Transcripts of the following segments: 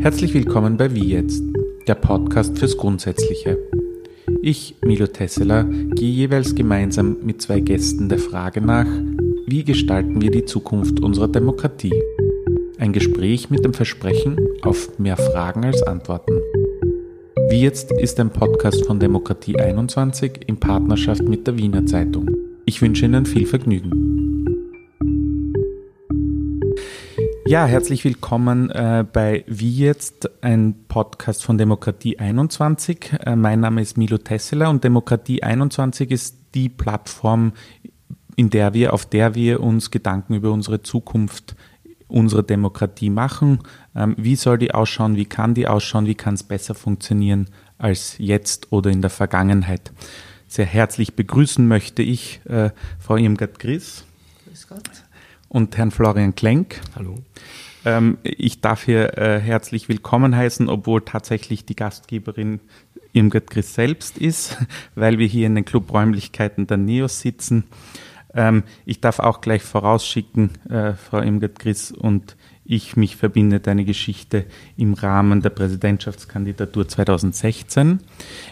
Herzlich willkommen bei Wie jetzt, der Podcast fürs Grundsätzliche. Ich, Milo Tesseler, gehe jeweils gemeinsam mit zwei Gästen der Frage nach, wie gestalten wir die Zukunft unserer Demokratie? Ein Gespräch mit dem Versprechen auf mehr Fragen als Antworten. Wie jetzt ist ein Podcast von Demokratie 21 in Partnerschaft mit der Wiener Zeitung. Ich wünsche Ihnen viel Vergnügen. Ja, herzlich willkommen äh, bei Wie jetzt, ein Podcast von Demokratie 21. Äh, mein Name ist Milo Tesseler und Demokratie 21 ist die Plattform, in der wir, auf der wir uns Gedanken über unsere Zukunft unsere Demokratie machen. Ähm, wie soll die ausschauen? Wie kann die ausschauen? Wie kann es besser funktionieren als jetzt oder in der Vergangenheit? Sehr herzlich begrüßen möchte ich äh, Frau Irmgard Gries. Grüß Gott. Und Herrn Florian Klenk. Hallo. Ähm, ich darf hier äh, herzlich willkommen heißen, obwohl tatsächlich die Gastgeberin Irmgard Gries selbst ist, weil wir hier in den Clubräumlichkeiten der NEOS sitzen. Ähm, ich darf auch gleich vorausschicken, äh, Frau Imgert Gris und ich, mich verbindet eine Geschichte im Rahmen der Präsidentschaftskandidatur 2016.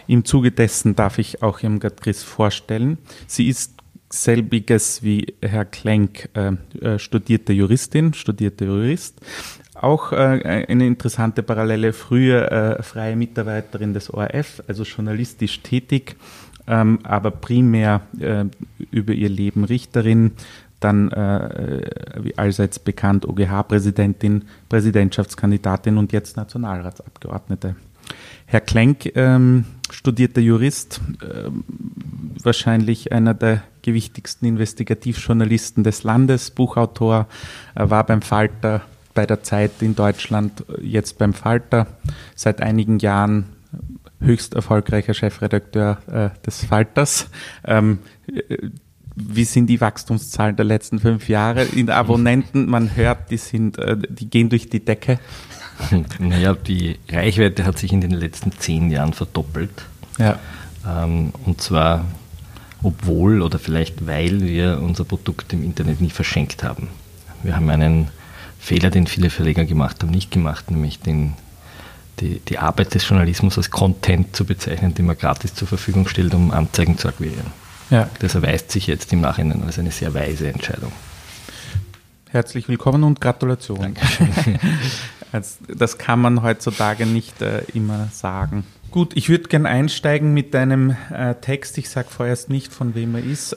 Im Zuge dessen darf ich auch Irmgard Gris vorstellen. Sie ist selbiges wie Herr Klenk äh, äh, studierte Juristin, studierte Jurist. Auch äh, eine interessante Parallele, früher äh, freie Mitarbeiterin des ORF, also journalistisch tätig ähm, aber primär äh, über ihr Leben Richterin, dann äh, wie allseits bekannt OGH-Präsidentin, Präsidentschaftskandidatin und jetzt Nationalratsabgeordnete. Herr Klenk, ähm, studierter Jurist, äh, wahrscheinlich einer der gewichtigsten Investigativjournalisten des Landes, Buchautor, er war beim Falter bei der Zeit in Deutschland, jetzt beim Falter, seit einigen Jahren höchst erfolgreicher Chefredakteur äh, des Falters. Ähm, wie sind die Wachstumszahlen der letzten fünf Jahre in Abonnenten? Man hört, die sind, äh, die gehen durch die Decke. Naja, die Reichweite hat sich in den letzten zehn Jahren verdoppelt. Ja. Ähm, und zwar, obwohl oder vielleicht weil wir unser Produkt im Internet nie verschenkt haben. Wir haben einen Fehler, den viele Verleger gemacht haben, nicht gemacht, nämlich den die, die Arbeit des Journalismus als Content zu bezeichnen, den man gratis zur Verfügung stellt, um Anzeigen zu akquirieren. Ja. Das erweist sich jetzt im Nachhinein als eine sehr weise Entscheidung. Herzlich willkommen und Gratulation. das kann man heutzutage nicht äh, immer sagen. Gut, ich würde gern einsteigen mit deinem äh, Text. Ich sage vorerst nicht, von wem er ist,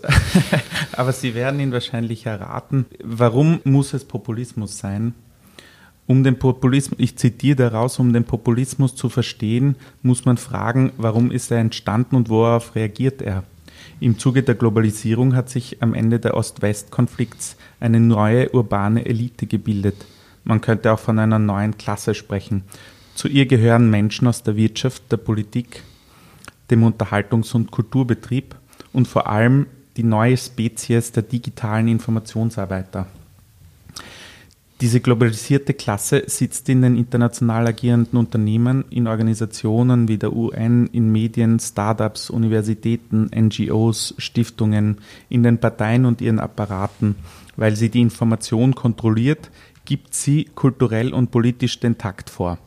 aber Sie werden ihn wahrscheinlich erraten. Warum muss es Populismus sein? Um den Populismus, ich zitiere daraus, um den Populismus zu verstehen, muss man fragen, warum ist er entstanden und worauf reagiert er? Im Zuge der Globalisierung hat sich am Ende der Ost-West-Konflikts eine neue urbane Elite gebildet. Man könnte auch von einer neuen Klasse sprechen. Zu ihr gehören Menschen aus der Wirtschaft, der Politik, dem Unterhaltungs- und Kulturbetrieb und vor allem die neue Spezies der digitalen Informationsarbeiter. Diese globalisierte Klasse sitzt in den international agierenden Unternehmen, in Organisationen wie der UN, in Medien, Startups, Universitäten, NGOs, Stiftungen, in den Parteien und ihren Apparaten. Weil sie die Information kontrolliert, gibt sie kulturell und politisch den Takt vor.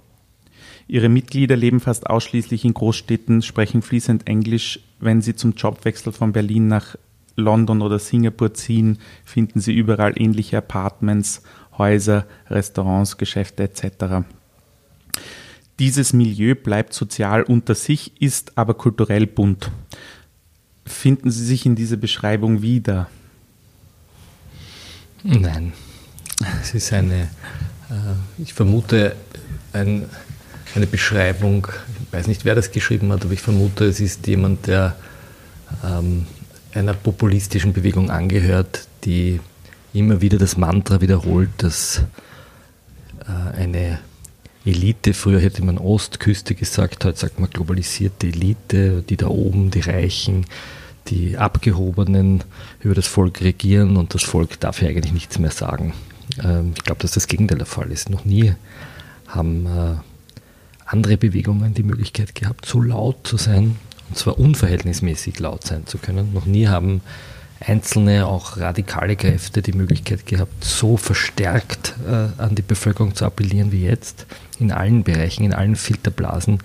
Ihre Mitglieder leben fast ausschließlich in Großstädten, sprechen fließend Englisch. Wenn sie zum Jobwechsel von Berlin nach London oder Singapur ziehen, finden sie überall ähnliche Apartments Häuser, Restaurants, Geschäfte etc. Dieses Milieu bleibt sozial unter sich, ist aber kulturell bunt. Finden Sie sich in dieser Beschreibung wieder? Nein. Es ist eine, äh, ich vermute, ein, eine Beschreibung, ich weiß nicht, wer das geschrieben hat, aber ich vermute, es ist jemand, der ähm, einer populistischen Bewegung angehört, die immer wieder das Mantra wiederholt, dass äh, eine Elite, früher hätte man Ostküste gesagt, heute sagt man globalisierte Elite, die da oben, die Reichen, die Abgehobenen über das Volk regieren und das Volk darf ja eigentlich nichts mehr sagen. Ähm, ich glaube, dass das Gegenteil der Fall ist. Noch nie haben äh, andere Bewegungen die Möglichkeit gehabt, so laut zu sein, und zwar unverhältnismäßig laut sein zu können. Noch nie haben einzelne, auch radikale Kräfte die Möglichkeit gehabt, so verstärkt äh, an die Bevölkerung zu appellieren wie jetzt. In allen Bereichen, in allen Filterblasen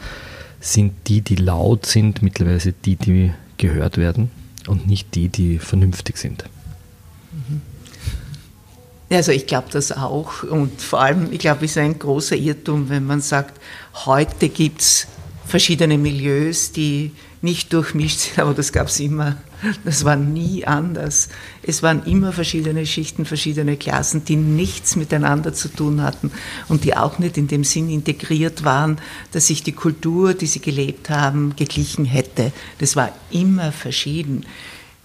sind die, die laut sind, mittlerweile die, die gehört werden und nicht die, die vernünftig sind. Also ich glaube das auch und vor allem, ich glaube, es ist ein großer Irrtum, wenn man sagt, heute gibt es verschiedene Milieus, die nicht durchmischt sind, aber das gab es immer. Das war nie anders. Es waren immer verschiedene Schichten, verschiedene Klassen, die nichts miteinander zu tun hatten und die auch nicht in dem Sinn integriert waren, dass sich die Kultur, die sie gelebt haben, geglichen hätte. Das war immer verschieden.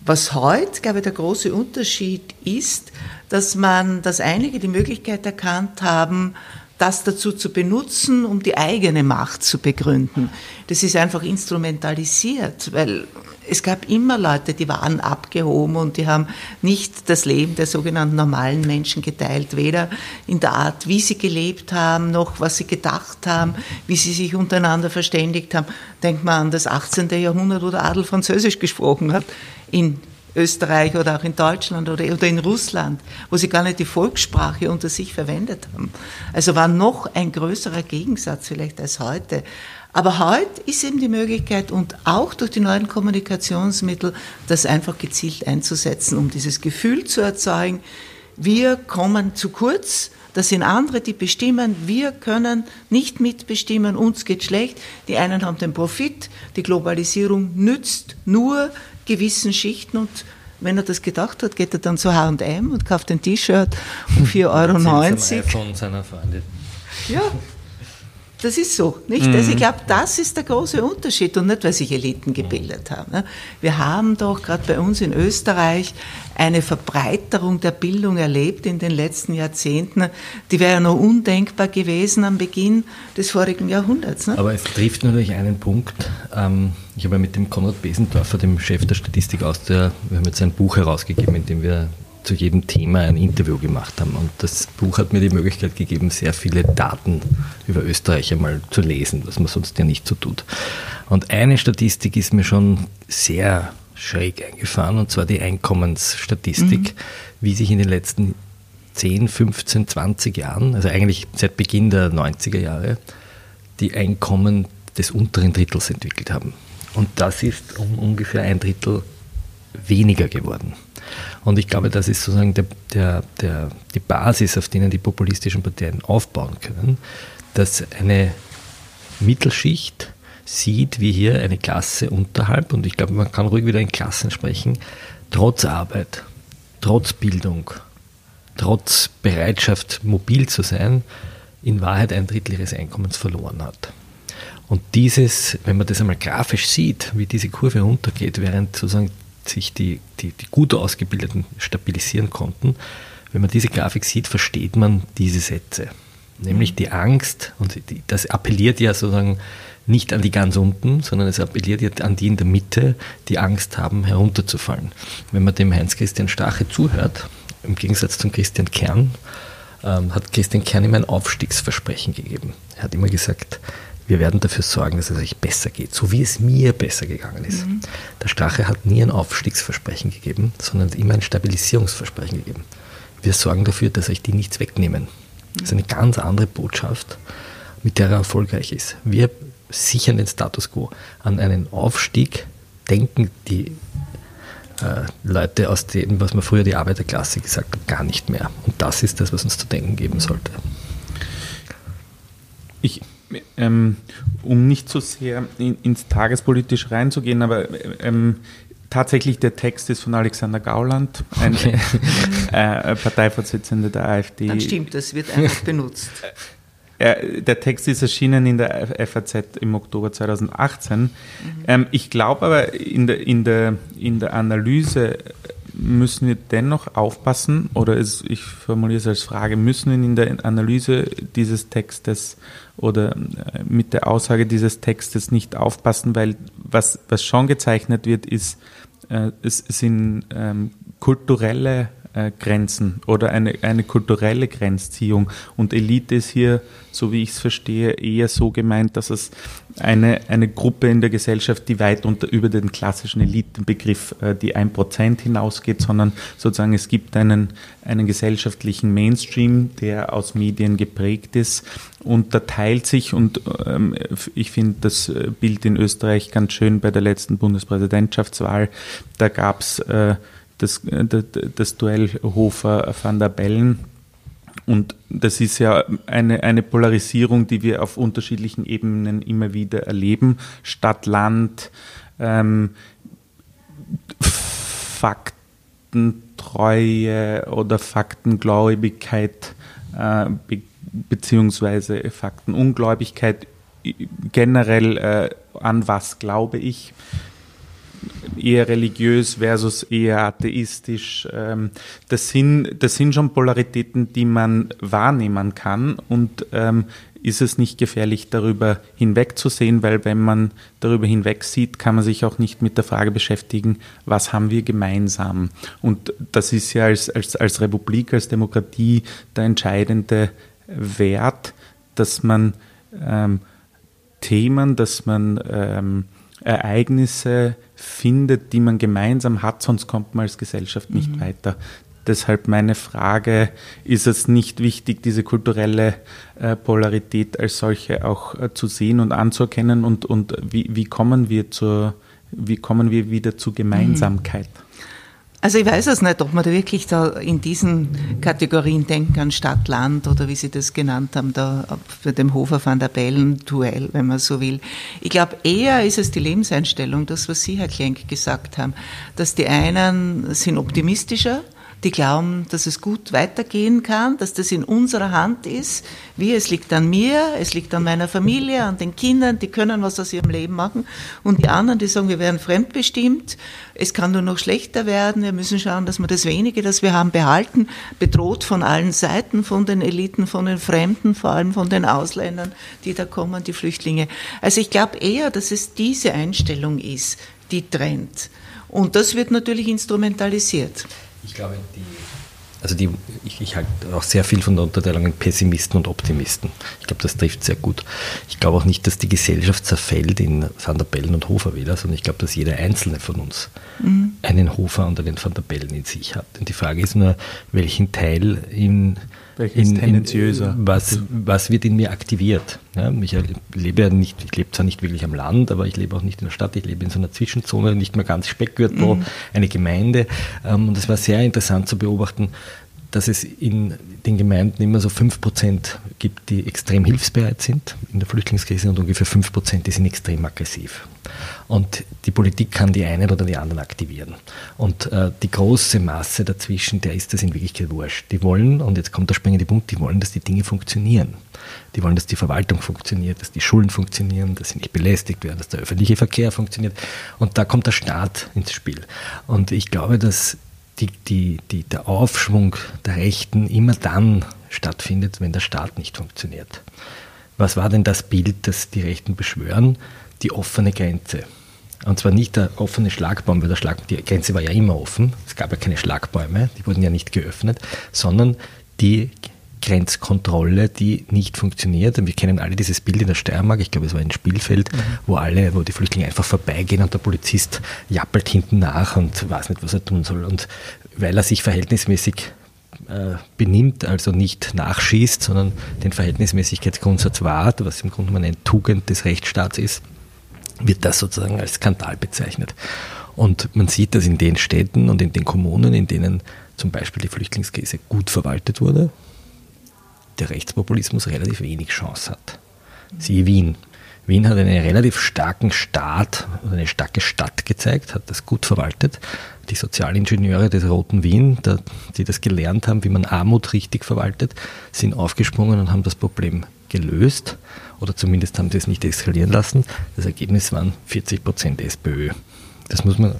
Was heute, glaube ich, der große Unterschied ist, dass man, dass einige die Möglichkeit erkannt haben, das dazu zu benutzen, um die eigene Macht zu begründen. Das ist einfach instrumentalisiert, weil es gab immer Leute, die waren abgehoben und die haben nicht das Leben der sogenannten normalen Menschen geteilt, weder in der Art, wie sie gelebt haben, noch was sie gedacht haben, wie sie sich untereinander verständigt haben. Denkt man an das 18. Jahrhundert, wo der Adel Französisch gesprochen hat in Österreich oder auch in Deutschland oder, oder in Russland, wo sie gar nicht die Volkssprache unter sich verwendet haben. Also war noch ein größerer Gegensatz vielleicht als heute. Aber heute ist eben die Möglichkeit und auch durch die neuen Kommunikationsmittel, das einfach gezielt einzusetzen, um dieses Gefühl zu erzeugen, wir kommen zu kurz, das sind andere, die bestimmen, wir können nicht mitbestimmen, uns geht schlecht. Die einen haben den Profit, die Globalisierung nützt nur gewissen Schichten und wenn er das gedacht hat, geht er dann zu H&M und kauft ein T-Shirt um 4,90 Euro. Von seiner Freundin. Ja, das ist so, nicht? Also ich mhm. glaube, das ist der große Unterschied und nicht, weil sich Eliten gebildet haben. Ne? Wir haben doch gerade bei uns in Österreich eine Verbreiterung der Bildung erlebt in den letzten Jahrzehnten. Die wäre ja noch undenkbar gewesen am Beginn des vorigen Jahrhunderts. Ne? Aber es trifft natürlich einen Punkt. Ähm, ich habe mit dem Konrad Besendorfer, dem Chef der Statistik aus der, wir haben jetzt ein Buch herausgegeben, in dem wir zu jedem Thema ein Interview gemacht haben. Und das Buch hat mir die Möglichkeit gegeben, sehr viele Daten über Österreich einmal zu lesen, was man sonst ja nicht so tut. Und eine Statistik ist mir schon sehr schräg eingefahren, und zwar die Einkommensstatistik, mhm. wie sich in den letzten 10, 15, 20 Jahren, also eigentlich seit Beginn der 90er Jahre, die Einkommen des unteren Drittels entwickelt haben. Und das ist um ungefähr ein Drittel weniger geworden. Und ich glaube, das ist sozusagen der, der, der, die Basis, auf denen die populistischen Parteien aufbauen können, dass eine Mittelschicht sieht, wie hier eine Klasse unterhalb, und ich glaube, man kann ruhig wieder in Klassen sprechen, trotz Arbeit, trotz Bildung, trotz Bereitschaft, mobil zu sein, in Wahrheit ein Drittel ihres Einkommens verloren hat. Und dieses, wenn man das einmal grafisch sieht, wie diese Kurve runtergeht, während sozusagen sich die, die, die gut ausgebildeten stabilisieren konnten, wenn man diese Grafik sieht, versteht man diese Sätze. Nämlich mhm. die Angst, und das appelliert ja sozusagen nicht an die ganz unten, sondern es appelliert ja an die in der Mitte, die Angst haben, herunterzufallen. Wenn man dem Heinz-Christian Stache zuhört, im Gegensatz zum Christian Kern, ähm, hat Christian Kern ihm ein Aufstiegsversprechen gegeben. Er hat immer gesagt, wir werden dafür sorgen, dass es euch besser geht, so wie es mir besser gegangen ist. Mhm. Der Strache hat nie ein Aufstiegsversprechen gegeben, sondern immer ein Stabilisierungsversprechen gegeben. Wir sorgen dafür, dass euch die nichts wegnehmen. Das ist eine ganz andere Botschaft, mit der er erfolgreich ist. Wir sichern den Status quo. An einen Aufstieg denken die äh, Leute aus dem, was man früher die Arbeiterklasse gesagt hat, gar nicht mehr. Und das ist das, was uns zu denken geben sollte. Ich ähm, um nicht so sehr in, ins Tagespolitisch reinzugehen, aber ähm, tatsächlich der Text ist von Alexander Gauland, ein okay. äh, Parteivorsitzender der AfD. Dann stimmt, das wird einfach benutzt. Äh, der Text ist erschienen in der FAZ im Oktober 2018. Mhm. Ähm, ich glaube aber, in der, in, der, in der Analyse müssen wir dennoch aufpassen, oder es, ich formuliere es als Frage, müssen wir in der Analyse dieses Textes oder äh, mit der Aussage dieses Textes nicht aufpassen, weil was, was schon gezeichnet wird, ist, äh, es sind ähm, kulturelle äh, Grenzen oder eine, eine kulturelle Grenzziehung. Und Elite ist hier, so wie ich es verstehe, eher so gemeint, dass es eine, eine Gruppe in der Gesellschaft, die weit unter, über den klassischen Elitenbegriff, äh, die ein Prozent hinausgeht, sondern sozusagen es gibt einen, einen gesellschaftlichen Mainstream, der aus Medien geprägt ist und da teilt sich und ähm, ich finde das Bild in Österreich ganz schön bei der letzten Bundespräsidentschaftswahl. Da gab es äh, das, äh, das Duell Hofer-Van der Bellen. Und das ist ja eine, eine Polarisierung, die wir auf unterschiedlichen Ebenen immer wieder erleben. Stadt, Land, ähm, Faktentreue oder Faktengläubigkeit äh, be beziehungsweise Faktenungläubigkeit generell äh, an was glaube ich eher religiös versus eher atheistisch. Ähm, das sind, das sind schon Polaritäten, die man wahrnehmen kann und ähm, ist es nicht gefährlich, darüber hinwegzusehen, weil wenn man darüber hinweg sieht, kann man sich auch nicht mit der Frage beschäftigen, was haben wir gemeinsam. Und das ist ja als, als, als Republik, als Demokratie der entscheidende Wert, dass man ähm, Themen, dass man ähm, Ereignisse findet, die man gemeinsam hat, sonst kommt man als Gesellschaft nicht mhm. weiter. Deshalb meine Frage, ist es nicht wichtig, diese kulturelle äh, Polarität als solche auch äh, zu sehen und anzuerkennen und, und wie, wie, kommen wir zur, wie kommen wir wieder zu Gemeinsamkeit? Mhm. Also ich weiß es nicht, ob man da wirklich da in diesen Kategorien denken kann, Stadt, Land oder wie Sie das genannt haben, da bei dem Hofer van der Bellen-Duell, wenn man so will. Ich glaube, eher ist es die Lebenseinstellung, das, was Sie, Herr Klenk, gesagt haben, dass die einen sind optimistischer, die glauben, dass es gut weitergehen kann, dass das in unserer Hand ist. Wie, es liegt an mir, es liegt an meiner Familie, an den Kindern, die können was aus ihrem Leben machen. Und die anderen, die sagen, wir werden fremdbestimmt, es kann nur noch schlechter werden, wir müssen schauen, dass wir das wenige, das wir haben, behalten, bedroht von allen Seiten, von den Eliten, von den Fremden, vor allem von den Ausländern, die da kommen, die Flüchtlinge. Also ich glaube eher, dass es diese Einstellung ist, die trennt. Und das wird natürlich instrumentalisiert. Ich glaube, die, also die, ich, ich halte auch sehr viel von der Unterteilung in Pessimisten und Optimisten. Ich glaube, das trifft sehr gut. Ich glaube auch nicht, dass die Gesellschaft zerfällt in Van der Bellen und Hofer-Wähler, sondern ich glaube, dass jeder Einzelne von uns mhm. einen Hofer und einen Van der Bellen in sich hat. Und die Frage ist nur, welchen Teil in welches in, tendenziöser? In, was, was wird in mir aktiviert? Ja, ich lebe ja nicht, ich lebe zwar nicht wirklich am Land, aber ich lebe auch nicht in der Stadt, ich lebe in so einer Zwischenzone, nicht mehr ganz Speckgürtel, mhm. eine Gemeinde. Ähm, und es war sehr interessant zu beobachten, dass es in den Gemeinden immer so 5% gibt, die extrem hilfsbereit sind in der Flüchtlingskrise und ungefähr 5%, die sind extrem aggressiv. Und die Politik kann die einen oder die anderen aktivieren. Und äh, die große Masse dazwischen, der ist das in Wirklichkeit wurscht. Die wollen, und jetzt kommt der springende Punkt, die wollen, dass die Dinge funktionieren. Die wollen, dass die Verwaltung funktioniert, dass die Schulen funktionieren, dass sie nicht belästigt werden, dass der öffentliche Verkehr funktioniert. Und da kommt der Staat ins Spiel. Und ich glaube, dass die, die, die, der Aufschwung der Rechten immer dann stattfindet, wenn der Staat nicht funktioniert. Was war denn das Bild, das die Rechten beschwören? Die offene Grenze. Und zwar nicht der offene Schlagbaum, weil der Schlag, die Grenze war ja immer offen, es gab ja keine Schlagbäume, die wurden ja nicht geöffnet, sondern die Grenzkontrolle, die nicht funktioniert. Und wir kennen alle dieses Bild in der Steiermark, ich glaube, es war ein Spielfeld, mhm. wo alle, wo die Flüchtlinge einfach vorbeigehen und der Polizist jappelt hinten nach und weiß nicht, was er tun soll. Und weil er sich verhältnismäßig äh, benimmt, also nicht nachschießt, sondern den Verhältnismäßigkeitsgrundsatz wahrt, was im Grunde genommen eine Tugend des Rechtsstaats ist, wird das sozusagen als Skandal bezeichnet. Und man sieht das in den Städten und in den Kommunen, in denen zum Beispiel die Flüchtlingskrise gut verwaltet wurde, der Rechtspopulismus relativ wenig Chance hat. Siehe Wien. Wien hat einen relativ starken Staat eine starke Stadt gezeigt, hat das gut verwaltet. Die Sozialingenieure des Roten Wien, die das gelernt haben, wie man Armut richtig verwaltet, sind aufgesprungen und haben das Problem gelöst oder zumindest haben sie es nicht eskalieren lassen. Das Ergebnis waren 40 Prozent SPÖ. Das muss man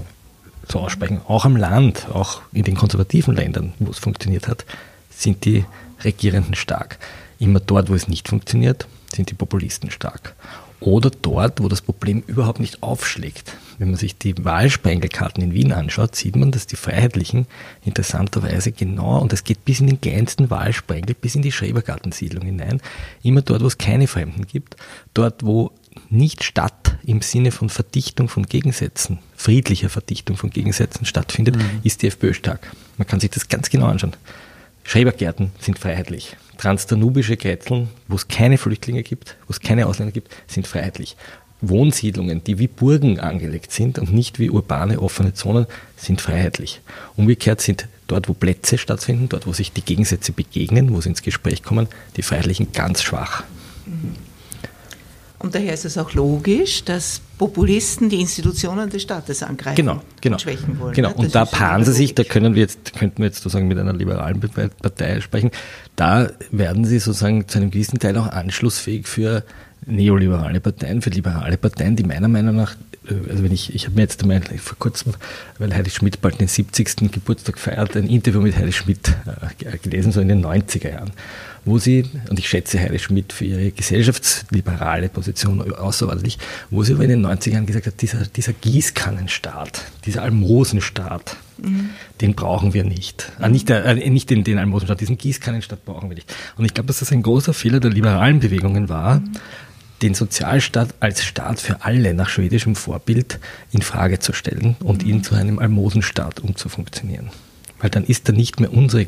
so aussprechen. Auch am Land, auch in den konservativen Ländern, wo es funktioniert hat, sind die Regierenden stark. Immer dort, wo es nicht funktioniert, sind die Populisten stark. oder dort, wo das Problem überhaupt nicht aufschlägt. Wenn man sich die Wahlsprengelkarten in Wien anschaut, sieht man, dass die Freiheitlichen interessanterweise genau, und das geht bis in den kleinsten Wahlsprengel, bis in die Schrebergartensiedlung hinein, immer dort, wo es keine Fremden gibt, dort, wo nicht Stadt im Sinne von Verdichtung von Gegensätzen, friedlicher Verdichtung von Gegensätzen stattfindet, mhm. ist die FPÖ stark. Man kann sich das ganz genau anschauen. Schrebergärten sind freiheitlich. Transdanubische Grätzeln, wo es keine Flüchtlinge gibt, wo es keine Ausländer gibt, sind freiheitlich. Wohnsiedlungen, die wie Burgen angelegt sind und nicht wie urbane offene Zonen, sind freiheitlich. Umgekehrt sind dort, wo Plätze stattfinden, dort, wo sich die Gegensätze begegnen, wo sie ins Gespräch kommen, die Freiheitlichen ganz schwach. Mhm. Und daher ist es auch logisch, dass Populisten die Institutionen des Staates angreifen genau, genau, und schwächen wollen. Genau, ne? und da paaren sie sich, da können wir jetzt, könnten wir jetzt sozusagen mit einer liberalen Partei sprechen, da werden sie sozusagen zu einem gewissen Teil auch anschlussfähig für neoliberale Parteien, für liberale Parteien, die meiner Meinung nach, äh, also wenn ich, ich habe mir jetzt einmal vor kurzem, weil Heidi Schmidt bald den 70. Geburtstag feiert, ein Interview mit Heidi Schmidt äh, gelesen, so in den 90er Jahren wo sie, und ich schätze Heide Schmidt für ihre gesellschaftsliberale Position außerordentlich, wo sie aber in den 90er Jahren gesagt hat, dieser, dieser Gießkannenstaat, dieser Almosenstaat, mhm. den brauchen wir nicht. Mhm. nicht, äh, nicht den, den Almosenstaat, diesen Gießkannenstaat brauchen wir nicht. Und ich glaube, dass das ein großer Fehler der liberalen Bewegungen war, mhm. den Sozialstaat als Staat für alle nach schwedischem Vorbild in Frage zu stellen und ihn zu einem Almosenstaat umzufunktionieren. Weil dann ist er nicht mehr unsere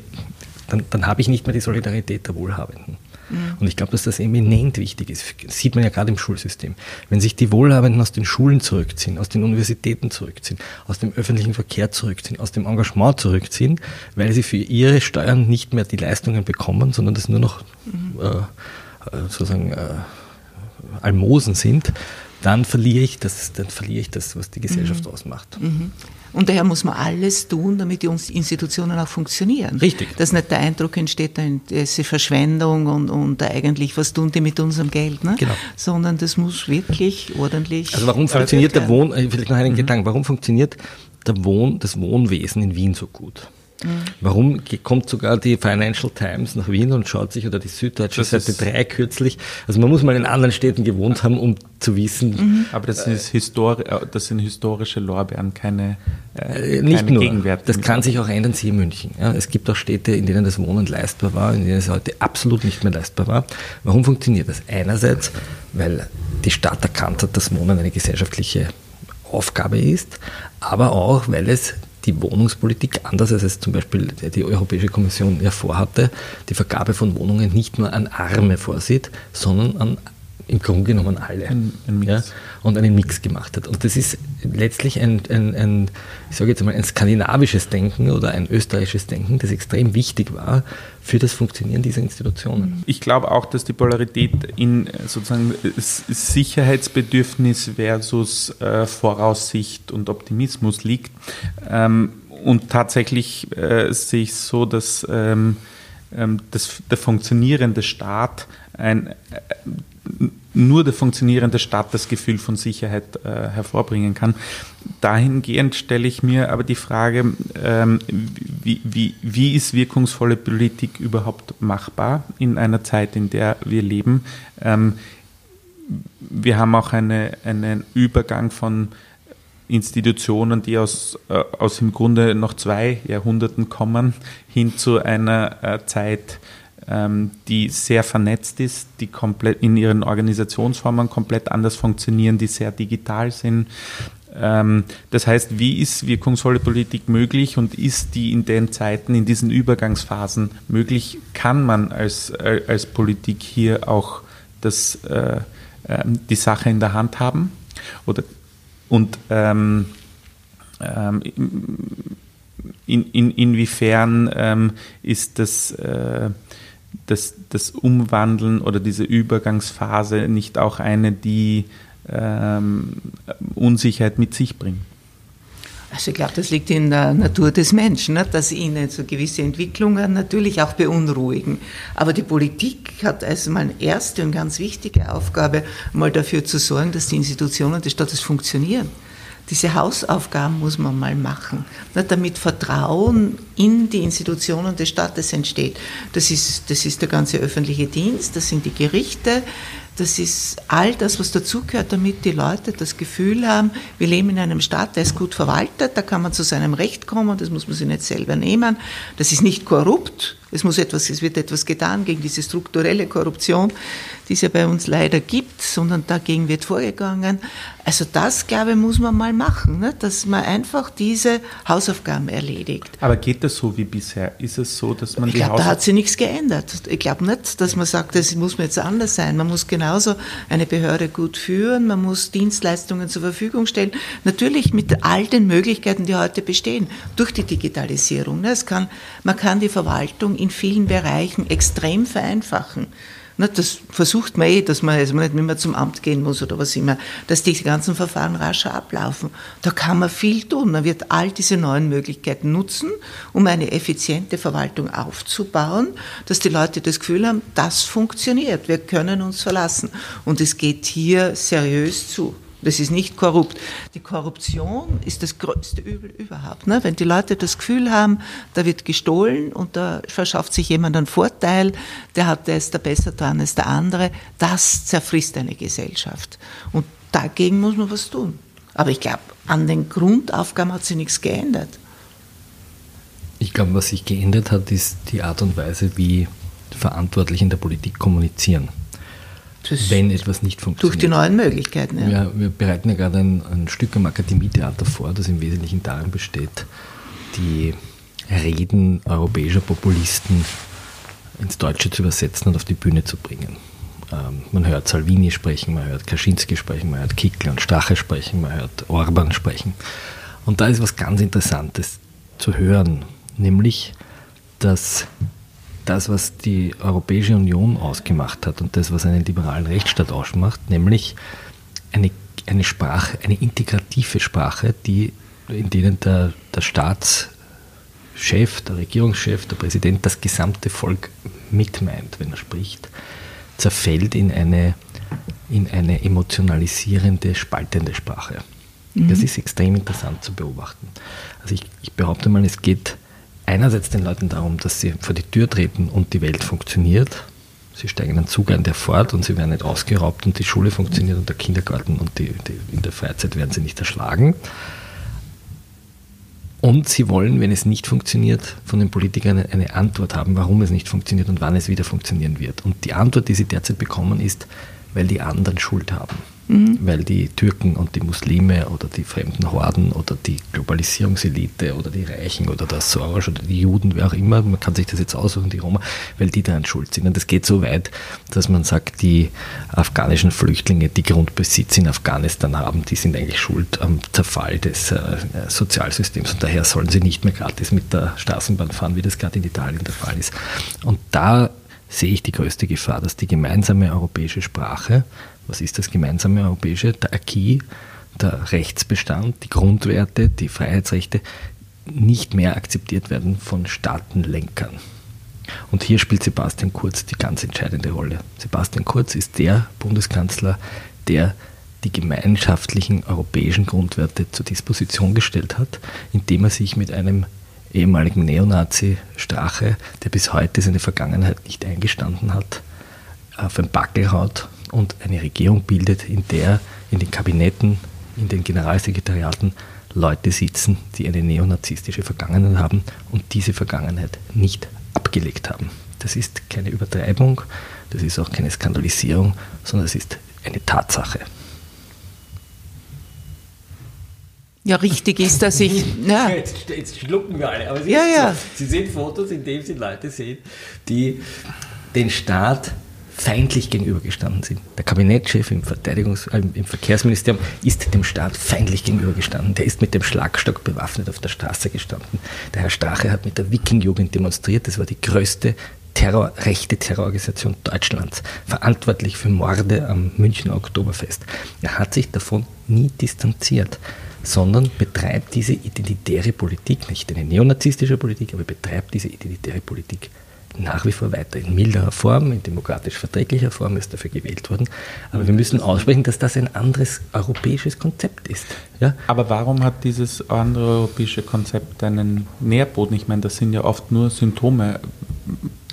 dann, dann habe ich nicht mehr die Solidarität der Wohlhabenden. Und ich glaube, dass das eminent wichtig ist. Das sieht man ja gerade im Schulsystem. Wenn sich die Wohlhabenden aus den Schulen zurückziehen, aus den Universitäten zurückziehen, aus dem öffentlichen Verkehr zurückziehen, aus dem Engagement zurückziehen, weil sie für ihre Steuern nicht mehr die Leistungen bekommen, sondern das nur noch mhm. äh, äh sozusagen äh, Almosen sind, dann verliere ich das, dann verliere ich das, was die Gesellschaft mhm. ausmacht. Mhm. Und daher muss man alles tun, damit die Institutionen auch funktionieren. Richtig. Dass nicht der Eindruck entsteht, diese Verschwendung und, und eigentlich, was tun die mit unserem Geld, ne? Genau. sondern das muss wirklich ordentlich. Also warum funktioniert der Wohn, äh, vielleicht noch einen mhm. Gedanken, warum funktioniert der Wohn, das Wohnwesen in Wien so gut? Mhm. Warum kommt sogar die Financial Times nach Wien und schaut sich, oder die Süddeutsche das Seite 3 kürzlich, also man muss mal in anderen Städten gewohnt haben, um zu wissen. Mhm. Aber das, ist histori äh, das sind historische Lorbeeren, keine, äh, Nicht keine nur, Gegenwert. Das kann sich auch ändern, siehe München. Ja, es gibt auch Städte, in denen das Wohnen leistbar war, in denen es heute absolut nicht mehr leistbar war. Warum funktioniert das? Einerseits, weil die Stadt erkannt hat, dass Wohnen eine gesellschaftliche Aufgabe ist, aber auch, weil es die Wohnungspolitik, anders als es zum Beispiel die Europäische Kommission ja vorhatte, die Vergabe von Wohnungen nicht nur an Arme vorsieht, sondern an im Grunde genommen alle. Ein, ein ja, und einen Mix gemacht hat. Und das ist letztlich ein, ein, ein, ich sage jetzt mal, ein skandinavisches Denken oder ein österreichisches Denken, das extrem wichtig war für das Funktionieren dieser Institutionen. Ich glaube auch, dass die Polarität in sozusagen Sicherheitsbedürfnis versus äh, Voraussicht und Optimismus liegt. Ähm, und tatsächlich äh, sehe ich es so, dass ähm, ähm, das, der funktionierende Staat ein, äh, nur der funktionierende Staat das Gefühl von Sicherheit äh, hervorbringen kann. Dahingehend stelle ich mir aber die Frage, ähm, wie, wie, wie ist wirkungsvolle Politik überhaupt machbar in einer Zeit, in der wir leben? Ähm, wir haben auch eine, einen Übergang von Institutionen, die aus, äh, aus im Grunde noch zwei Jahrhunderten kommen, hin zu einer äh, Zeit, die sehr vernetzt ist, die komplett in ihren Organisationsformen komplett anders funktionieren, die sehr digital sind. Ähm, das heißt, wie ist wirkungsvolle Politik möglich und ist die in den Zeiten, in diesen Übergangsphasen möglich? Kann man als, äh, als Politik hier auch das, äh, äh, die Sache in der Hand haben? Oder, und ähm, ähm, in, in, inwiefern ähm, ist das äh, das, das Umwandeln oder diese Übergangsphase nicht auch eine, die ähm, Unsicherheit mit sich bringt? Also ich glaube, das liegt in der Natur des Menschen, ne? dass ihn so gewisse Entwicklungen natürlich auch beunruhigen. Aber die Politik hat also mal erste und ganz wichtige Aufgabe, mal dafür zu sorgen, dass die Institutionen des Staates funktionieren. Diese Hausaufgaben muss man mal machen, ne? damit Vertrauen in die Institutionen des Staates entsteht. Das ist, das ist der ganze öffentliche Dienst, das sind die Gerichte, das ist all das, was dazugehört, damit die Leute das Gefühl haben, wir leben in einem Staat, der ist gut verwaltet, da kann man zu seinem Recht kommen, das muss man sich nicht selber nehmen. Das ist nicht korrupt, es, muss etwas, es wird etwas getan gegen diese strukturelle Korruption, die es ja bei uns leider gibt, sondern dagegen wird vorgegangen. Also das, glaube ich, muss man mal machen, ne? dass man einfach diese Hausaufgaben erledigt. Aber geht das so wie bisher? Ist es so, dass man ich die glaube, da hat sich nichts geändert. Ich glaube nicht, dass man sagt, das muss mir jetzt anders sein. Man muss genauso eine Behörde gut führen, man muss Dienstleistungen zur Verfügung stellen. Natürlich mit all den Möglichkeiten, die heute bestehen, durch die Digitalisierung. Ne? Es kann, man kann die Verwaltung in vielen Bereichen extrem vereinfachen. Das versucht man eh, dass man, also nicht mehr zum Amt gehen muss oder was immer, dass die ganzen Verfahren rascher ablaufen. Da kann man viel tun. Man wird all diese neuen Möglichkeiten nutzen, um eine effiziente Verwaltung aufzubauen, dass die Leute das Gefühl haben, das funktioniert, wir können uns verlassen. Und es geht hier seriös zu. Das ist nicht korrupt. Die Korruption ist das größte Übel überhaupt. Ne? Wenn die Leute das Gefühl haben, da wird gestohlen und da verschafft sich jemand einen Vorteil, der hat, der ist da besser dran als der andere, das zerfrisst eine Gesellschaft. Und dagegen muss man was tun. Aber ich glaube, an den Grundaufgaben hat sich nichts geändert. Ich glaube, was sich geändert hat, ist die Art und Weise, wie Verantwortliche in der Politik kommunizieren wenn etwas nicht funktioniert. Durch die neuen Möglichkeiten. Ja. ja wir bereiten ja gerade ein, ein Stück am Akademietheater vor, das im Wesentlichen darin besteht, die Reden europäischer Populisten ins Deutsche zu übersetzen und auf die Bühne zu bringen. Ähm, man hört Salvini sprechen, man hört Kaczynski sprechen, man hört Kickl und Strache sprechen, man hört Orban sprechen. Und da ist was ganz Interessantes zu hören, nämlich, dass das, was die Europäische Union ausgemacht hat und das, was einen liberalen Rechtsstaat ausmacht, nämlich eine, eine Sprache, eine integrative Sprache, die, in denen der, der Staatschef, der Regierungschef, der Präsident das gesamte Volk mitmeint, wenn er spricht, zerfällt in eine, in eine emotionalisierende, spaltende Sprache. Mhm. Das ist extrem interessant zu beobachten. Also ich, ich behaupte mal, es geht einerseits den Leuten darum, dass sie vor die Tür treten und die Welt funktioniert. Sie steigen in einen Zug ein, der fort und sie werden nicht ausgeraubt und die Schule funktioniert und der Kindergarten und die, die, in der Freizeit werden sie nicht erschlagen. Und sie wollen, wenn es nicht funktioniert, von den Politikern eine Antwort haben, warum es nicht funktioniert und wann es wieder funktionieren wird. Und die Antwort, die sie derzeit bekommen, ist, weil die anderen Schuld haben. Mhm. Weil die Türken und die Muslime oder die fremden Horden oder die Globalisierungselite oder die Reichen oder der Soros oder die Juden, wer auch immer, man kann sich das jetzt aussuchen, die Roma, weil die daran schuld sind. Und das geht so weit, dass man sagt, die afghanischen Flüchtlinge, die Grundbesitz in Afghanistan haben, die sind eigentlich schuld am Zerfall des äh, Sozialsystems und daher sollen sie nicht mehr gratis mit der Straßenbahn fahren, wie das gerade in Italien der Fall ist. Und da sehe ich die größte Gefahr, dass die gemeinsame europäische Sprache was ist das gemeinsame europäische? Der Acquis, der Rechtsbestand, die Grundwerte, die Freiheitsrechte nicht mehr akzeptiert werden von Staatenlenkern. Und hier spielt Sebastian Kurz die ganz entscheidende Rolle. Sebastian Kurz ist der Bundeskanzler, der die gemeinschaftlichen europäischen Grundwerte zur Disposition gestellt hat, indem er sich mit einem ehemaligen Neonazi Strache, der bis heute seine Vergangenheit nicht eingestanden hat, auf ein Backel haut und eine Regierung bildet, in der in den Kabinetten, in den Generalsekretariaten Leute sitzen, die eine neonazistische Vergangenheit haben und diese Vergangenheit nicht abgelegt haben. Das ist keine Übertreibung, das ist auch keine Skandalisierung, sondern es ist eine Tatsache. Ja, richtig ist, dass ich. Ja. Jetzt, jetzt schlucken wir alle. Aber ja, ja. So. Sie sehen Fotos, in denen Sie Leute sehen, die den Staat feindlich gegenübergestanden sind. Der Kabinettschef im, Verteidigungs-, äh, im Verkehrsministerium ist dem Staat feindlich gegenübergestanden. Der ist mit dem Schlagstock bewaffnet auf der Straße gestanden. Der Herr Strache hat mit der Wiking-Jugend demonstriert. Das war die größte Terror, rechte Terrororganisation Deutschlands, verantwortlich für Morde am Münchner Oktoberfest. Er hat sich davon nie distanziert, sondern betreibt diese identitäre Politik, nicht eine neonazistische Politik, aber betreibt diese identitäre Politik nach wie vor weiter in milderer Form, in demokratisch verträglicher Form ist dafür gewählt worden. Aber wir müssen aussprechen, dass das ein anderes europäisches Konzept ist. Ja? Aber warum hat dieses andere europäische Konzept einen Nährboden? Ich meine, das sind ja oft nur Symptome.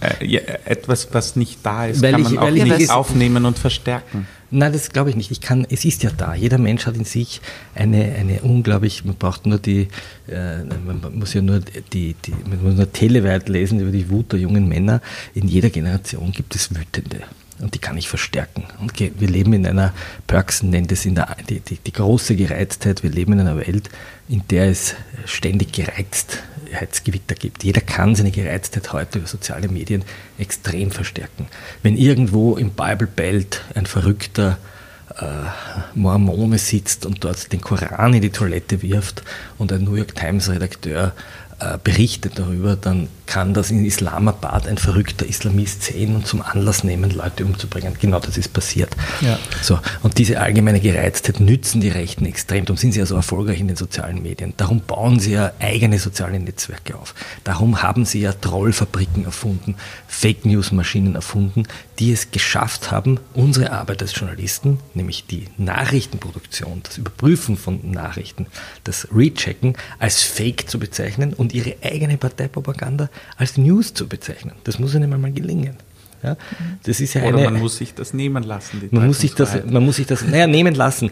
Äh, ja, etwas, was nicht da ist, weil kann man ich, auch nicht aufnehmen und verstärken. Nein, das glaube ich nicht. Ich kann, es ist ja da. Jeder Mensch hat in sich eine, eine unglaublich, man braucht nur die, äh, man muss ja nur die, die, man muss nur Teleweit lesen über die Wut der jungen Männer. In jeder Generation gibt es Wütende. Und die kann ich verstärken. Und wir leben in einer, Perksen nennt es in der, die, die, die große Gereiztheit, wir leben in einer Welt, in der es ständig Gereiztheitsgewitter gibt. Jeder kann seine Gereiztheit heute über soziale Medien extrem verstärken. Wenn irgendwo im Bible Belt ein verrückter äh, Mormone sitzt und dort den Koran in die Toilette wirft und ein New York Times Redakteur äh, berichtet darüber, dann kann das in Islamabad ein verrückter Islamist sehen und zum Anlass nehmen, Leute umzubringen. Genau das ist passiert. Ja. So, und diese allgemeine Gereiztheit nützen die Rechten extrem. Darum sind sie ja so erfolgreich in den sozialen Medien. Darum bauen sie ja eigene soziale Netzwerke auf. Darum haben sie ja Trollfabriken erfunden, Fake News Maschinen erfunden, die es geschafft haben, unsere Arbeit als Journalisten, nämlich die Nachrichtenproduktion, das Überprüfen von Nachrichten, das Rechecken als Fake zu bezeichnen und ihre eigene Parteipropaganda als News zu bezeichnen. Das muss ihnen mal gelingen. Ja, das ist ja Oder eine, man muss sich das nehmen lassen. Man muss, sich das, man muss sich das, naja, nehmen lassen.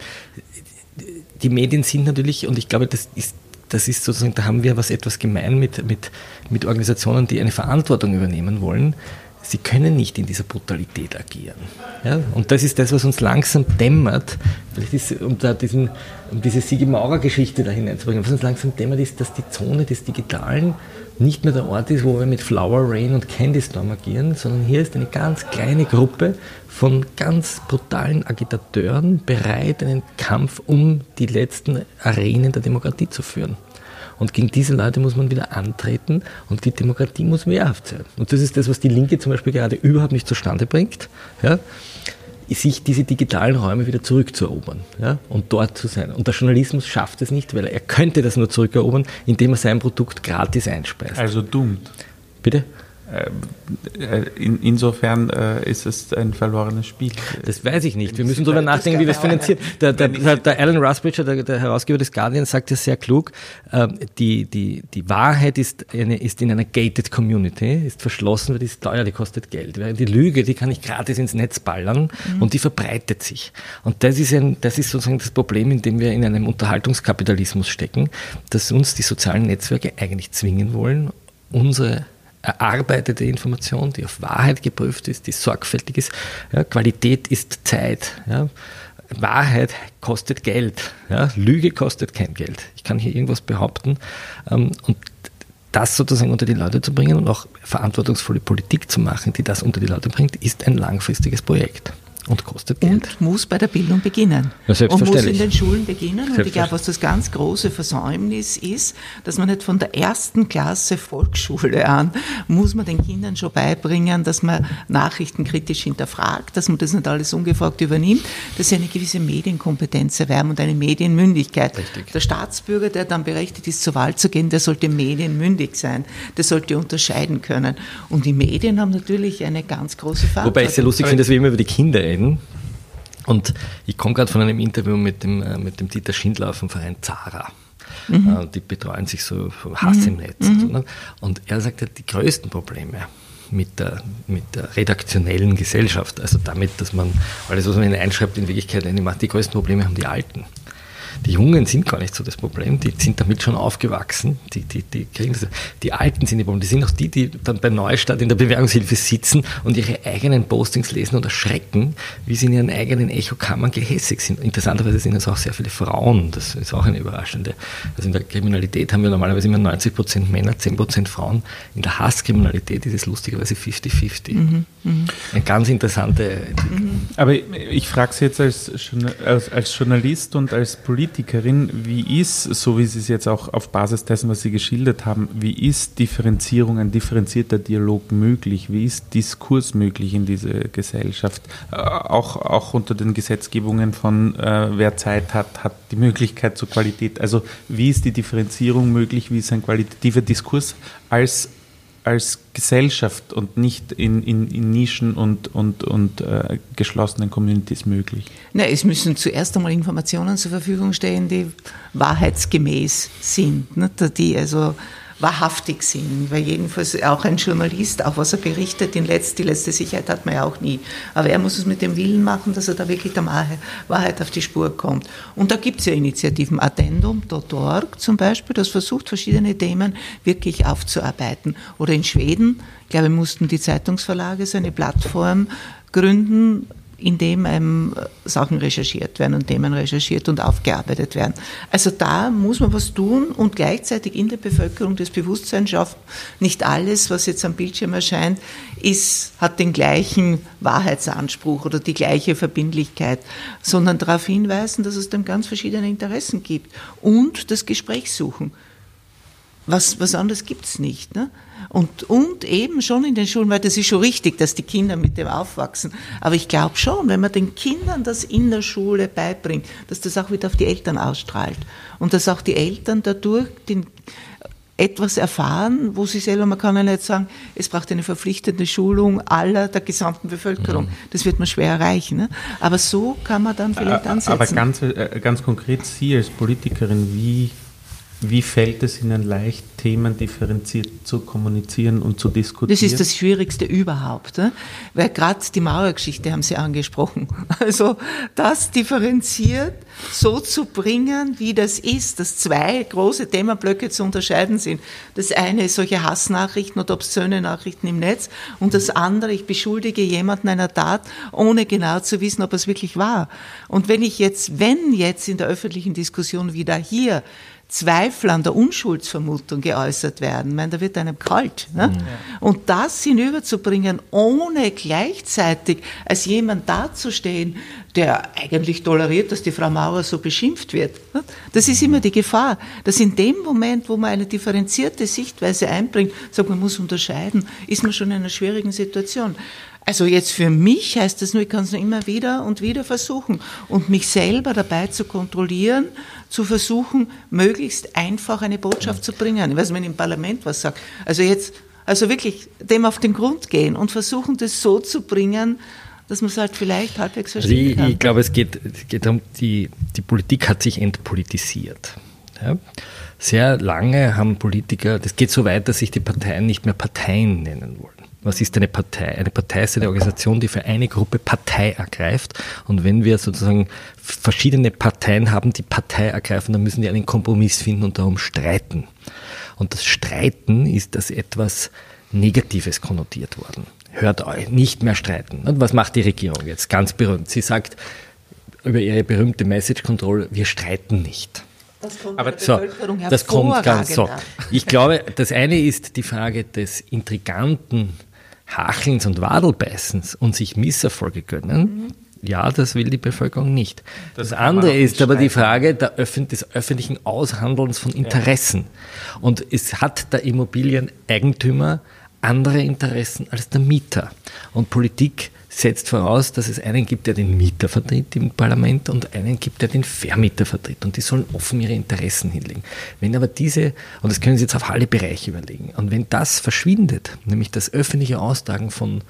Die Medien sind natürlich, und ich glaube, das ist, das ist sozusagen, da haben wir was etwas gemein mit, mit, mit Organisationen, die eine Verantwortung übernehmen wollen. Sie können nicht in dieser Brutalität agieren. Ja? Und das ist das, was uns langsam dämmert, vielleicht ist, um, da diesen, um diese Sigi Maurer-Geschichte da hineinzubringen, was uns langsam dämmert, ist, dass die Zone des Digitalen nicht mehr der Ort ist, wo wir mit Flower Rain und Candy Storm agieren, sondern hier ist eine ganz kleine Gruppe von ganz brutalen Agitateuren bereit, einen Kampf um die letzten Arenen der Demokratie zu führen. Und gegen diese Leute muss man wieder antreten und die Demokratie muss wehrhaft sein. Und das ist das, was die Linke zum Beispiel gerade überhaupt nicht zustande bringt. Ja? Sich diese digitalen Räume wieder zurückzuerobern ja, und dort zu sein. Und der Journalismus schafft es nicht, weil er könnte das nur zurückerobern, indem er sein Produkt gratis einspeist. Also doomed. Bitte? Äh, in, insofern äh, ist es ein verlorenes Spiel. Das weiß ich nicht. Wir müssen darüber nachdenken, wie wir es finanzieren. Der, der, der, der Alan Rusbridger, der, der, Herausgeber des Guardian, sagt ja sehr klug, äh, die, die, die Wahrheit ist, eine, ist in einer gated Community, ist verschlossen, weil die ist teuer, die kostet Geld. Während die Lüge, die kann ich gratis ins Netz ballern mhm. und die verbreitet sich. Und das ist, ein, das ist sozusagen das Problem, in dem wir in einem Unterhaltungskapitalismus stecken, dass uns die sozialen Netzwerke eigentlich zwingen wollen, unsere erarbeitete Information, die auf Wahrheit geprüft ist, die sorgfältig ist. Ja, Qualität ist Zeit. Ja. Wahrheit kostet Geld. Ja. Lüge kostet kein Geld. Ich kann hier irgendwas behaupten. Ähm, und das sozusagen unter die Leute zu bringen und auch verantwortungsvolle Politik zu machen, die das unter die Leute bringt, ist ein langfristiges Projekt. Und kostet Geld. Und muss bei der Bildung beginnen. Ja, und muss in den Schulen beginnen. Und ich glaube, was das ganz große Versäumnis ist, dass man nicht von der ersten Klasse Volksschule an, muss man den Kindern schon beibringen, dass man Nachrichten kritisch hinterfragt, dass man das nicht alles ungefragt übernimmt, dass sie eine gewisse Medienkompetenz erwerben und eine Medienmündigkeit. Richtig. Der Staatsbürger, der dann berechtigt ist, zur Wahl zu gehen, der sollte medienmündig sein. Der sollte unterscheiden können. Und die Medien haben natürlich eine ganz große Verantwortung. Wobei ich sehr lustig finde, dass wir immer über die Kinder reden. Und ich komme gerade von einem Interview mit dem, äh, mit dem Dieter Schindler vom Verein Zara. Mhm. Äh, die betreuen sich so Hass mhm. im Netz. Mhm. Und, ne? und er sagt ja, die größten Probleme mit der, mit der redaktionellen Gesellschaft, also damit, dass man alles, was man hineinschreibt, in Wirklichkeit eine macht, die größten Probleme haben die Alten. Die Jungen sind gar nicht so das Problem, die sind damit schon aufgewachsen, die, die, die kriegen das. Die Alten sind die Probleme, die sind auch die, die dann bei Neustart in der Bewährungshilfe sitzen und ihre eigenen Postings lesen und erschrecken, wie sie in ihren eigenen Echokammern gehässig sind. Interessanterweise sind es auch sehr viele Frauen, das ist auch eine überraschende. Also in der Kriminalität haben wir normalerweise immer 90 Prozent Männer, 10 Prozent Frauen. In der Hasskriminalität ist es lustigerweise 50-50. Mhm, mh. Eine ganz interessante Entwicklung. Mhm. Aber ich frage Sie jetzt als, als Journalist und als Politiker, Politikerin, wie ist, so wie Sie es jetzt auch auf Basis dessen, was Sie geschildert haben, wie ist Differenzierung, ein differenzierter Dialog möglich? Wie ist Diskurs möglich in dieser Gesellschaft? Äh, auch, auch unter den Gesetzgebungen von äh, wer Zeit hat, hat die Möglichkeit zur Qualität. Also wie ist die Differenzierung möglich? Wie ist ein qualitativer Diskurs als als Gesellschaft und nicht in, in, in Nischen und, und, und äh, geschlossenen Communities möglich? Na, es müssen zuerst einmal Informationen zur Verfügung stehen, die wahrheitsgemäß sind, nicht? die also wahrhaftig sind, weil jedenfalls auch ein Journalist, auch was er berichtet, die letzte, die letzte Sicherheit hat man ja auch nie. Aber er muss es mit dem Willen machen, dass er da wirklich der Wahrheit auf die Spur kommt. Und da gibt es ja Initiativen, addendum.org zum Beispiel, das versucht, verschiedene Themen wirklich aufzuarbeiten. Oder in Schweden, glaube ich, mussten die Zeitungsverlage so eine Plattform gründen, in dem einem äh, Sachen recherchiert werden und Themen recherchiert und aufgearbeitet werden. Also da muss man was tun und gleichzeitig in der Bevölkerung das Bewusstsein schaffen. Nicht alles, was jetzt am Bildschirm erscheint, ist, hat den gleichen Wahrheitsanspruch oder die gleiche Verbindlichkeit, sondern darauf hinweisen, dass es dann ganz verschiedene Interessen gibt und das Gespräch suchen. Was, was anderes gibt's nicht. Ne? Und, und eben schon in den Schulen, weil das ist schon richtig, dass die Kinder mit dem aufwachsen. Aber ich glaube schon, wenn man den Kindern das in der Schule beibringt, dass das auch wieder auf die Eltern ausstrahlt. Und dass auch die Eltern dadurch den, etwas erfahren, wo sie selber, man kann ja nicht sagen, es braucht eine verpflichtende Schulung aller der gesamten Bevölkerung. Mhm. Das wird man schwer erreichen. Ne? Aber so kann man dann vielleicht ansetzen. Aber ganz, äh, ganz konkret, Sie als Politikerin, wie wie fällt es Ihnen leicht, Themen differenziert zu kommunizieren und zu diskutieren? Das ist das Schwierigste überhaupt, ne? weil gerade die Mauergeschichte haben Sie angesprochen. Also das differenziert so zu bringen, wie das ist, dass zwei große Themenblöcke zu unterscheiden sind. Das eine ist solche Hassnachrichten oder obszöne Nachrichten im Netz und das andere, ich beschuldige jemanden einer Tat, ohne genau zu wissen, ob es wirklich war. Und wenn ich jetzt, wenn jetzt in der öffentlichen Diskussion wieder hier Zweifel an der Unschuldsvermutung geäußert werden. Ich meine, da wird einem kalt. Ne? Mhm. Und das hinüberzubringen, ohne gleichzeitig als jemand dazustehen, der eigentlich toleriert, dass die Frau Mauer so beschimpft wird. Ne? Das ist immer die Gefahr, dass in dem Moment, wo man eine differenzierte Sichtweise einbringt, sagt man muss unterscheiden, ist man schon in einer schwierigen Situation. Also jetzt für mich heißt das nur, ich kann es nur immer wieder und wieder versuchen und mich selber dabei zu kontrollieren, zu versuchen, möglichst einfach eine Botschaft zu bringen. Ich weiß, wenn ich im Parlament was sage. Also jetzt, also wirklich dem auf den Grund gehen und versuchen, das so zu bringen, dass man es halt vielleicht halbwegs verstehen also ich, kann. Ich glaube, es geht, es geht darum, die, die Politik hat sich entpolitisiert. Ja? Sehr lange haben Politiker, das geht so weit, dass sich die Parteien nicht mehr Parteien nennen wollen. Was ist eine Partei? Eine Partei ist eine Organisation, die für eine Gruppe Partei ergreift. Und wenn wir sozusagen verschiedene Parteien haben, die Partei ergreifen, dann müssen die einen Kompromiss finden und darum streiten. Und das Streiten ist das etwas Negatives konnotiert worden. Hört euch, nicht mehr streiten. Und was macht die Regierung jetzt? Ganz berühmt. Sie sagt über ihre berühmte Message Control, wir streiten nicht. Das kommt Aber so, das kommt ganz so. Ich glaube, das eine ist die Frage des intriganten Hachelns und Wadelbeißens und sich Misserfolge gönnen, mhm. ja, das will die Bevölkerung nicht. Das, das andere ist aber die Frage Öffn des öffentlichen Aushandelns von Interessen. Ja. Und es hat der Immobilieneigentümer andere Interessen als der Mieter. Und Politik setzt voraus, dass es einen gibt, der den Mieter vertritt im Parlament und einen gibt, der den Vermieter vertritt. Und die sollen offen ihre Interessen hinlegen. Wenn aber diese, und das können Sie jetzt auf alle Bereiche überlegen, und wenn das verschwindet, nämlich das öffentliche Austragen von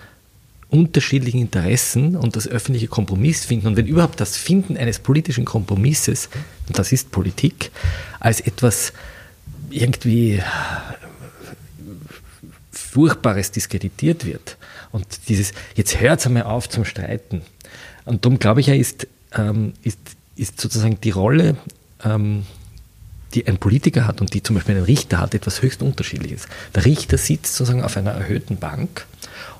unterschiedlichen Interessen und das öffentliche Kompromiss finden und wenn überhaupt das Finden eines politischen Kompromisses, und das ist Politik, als etwas irgendwie Furchtbares diskreditiert wird, und dieses, jetzt hört einmal auf zum Streiten. Und darum glaube ich ja, ist, ähm, ist, ist sozusagen die Rolle, ähm, die ein Politiker hat und die zum Beispiel ein Richter hat, etwas höchst unterschiedliches. Der Richter sitzt sozusagen auf einer erhöhten Bank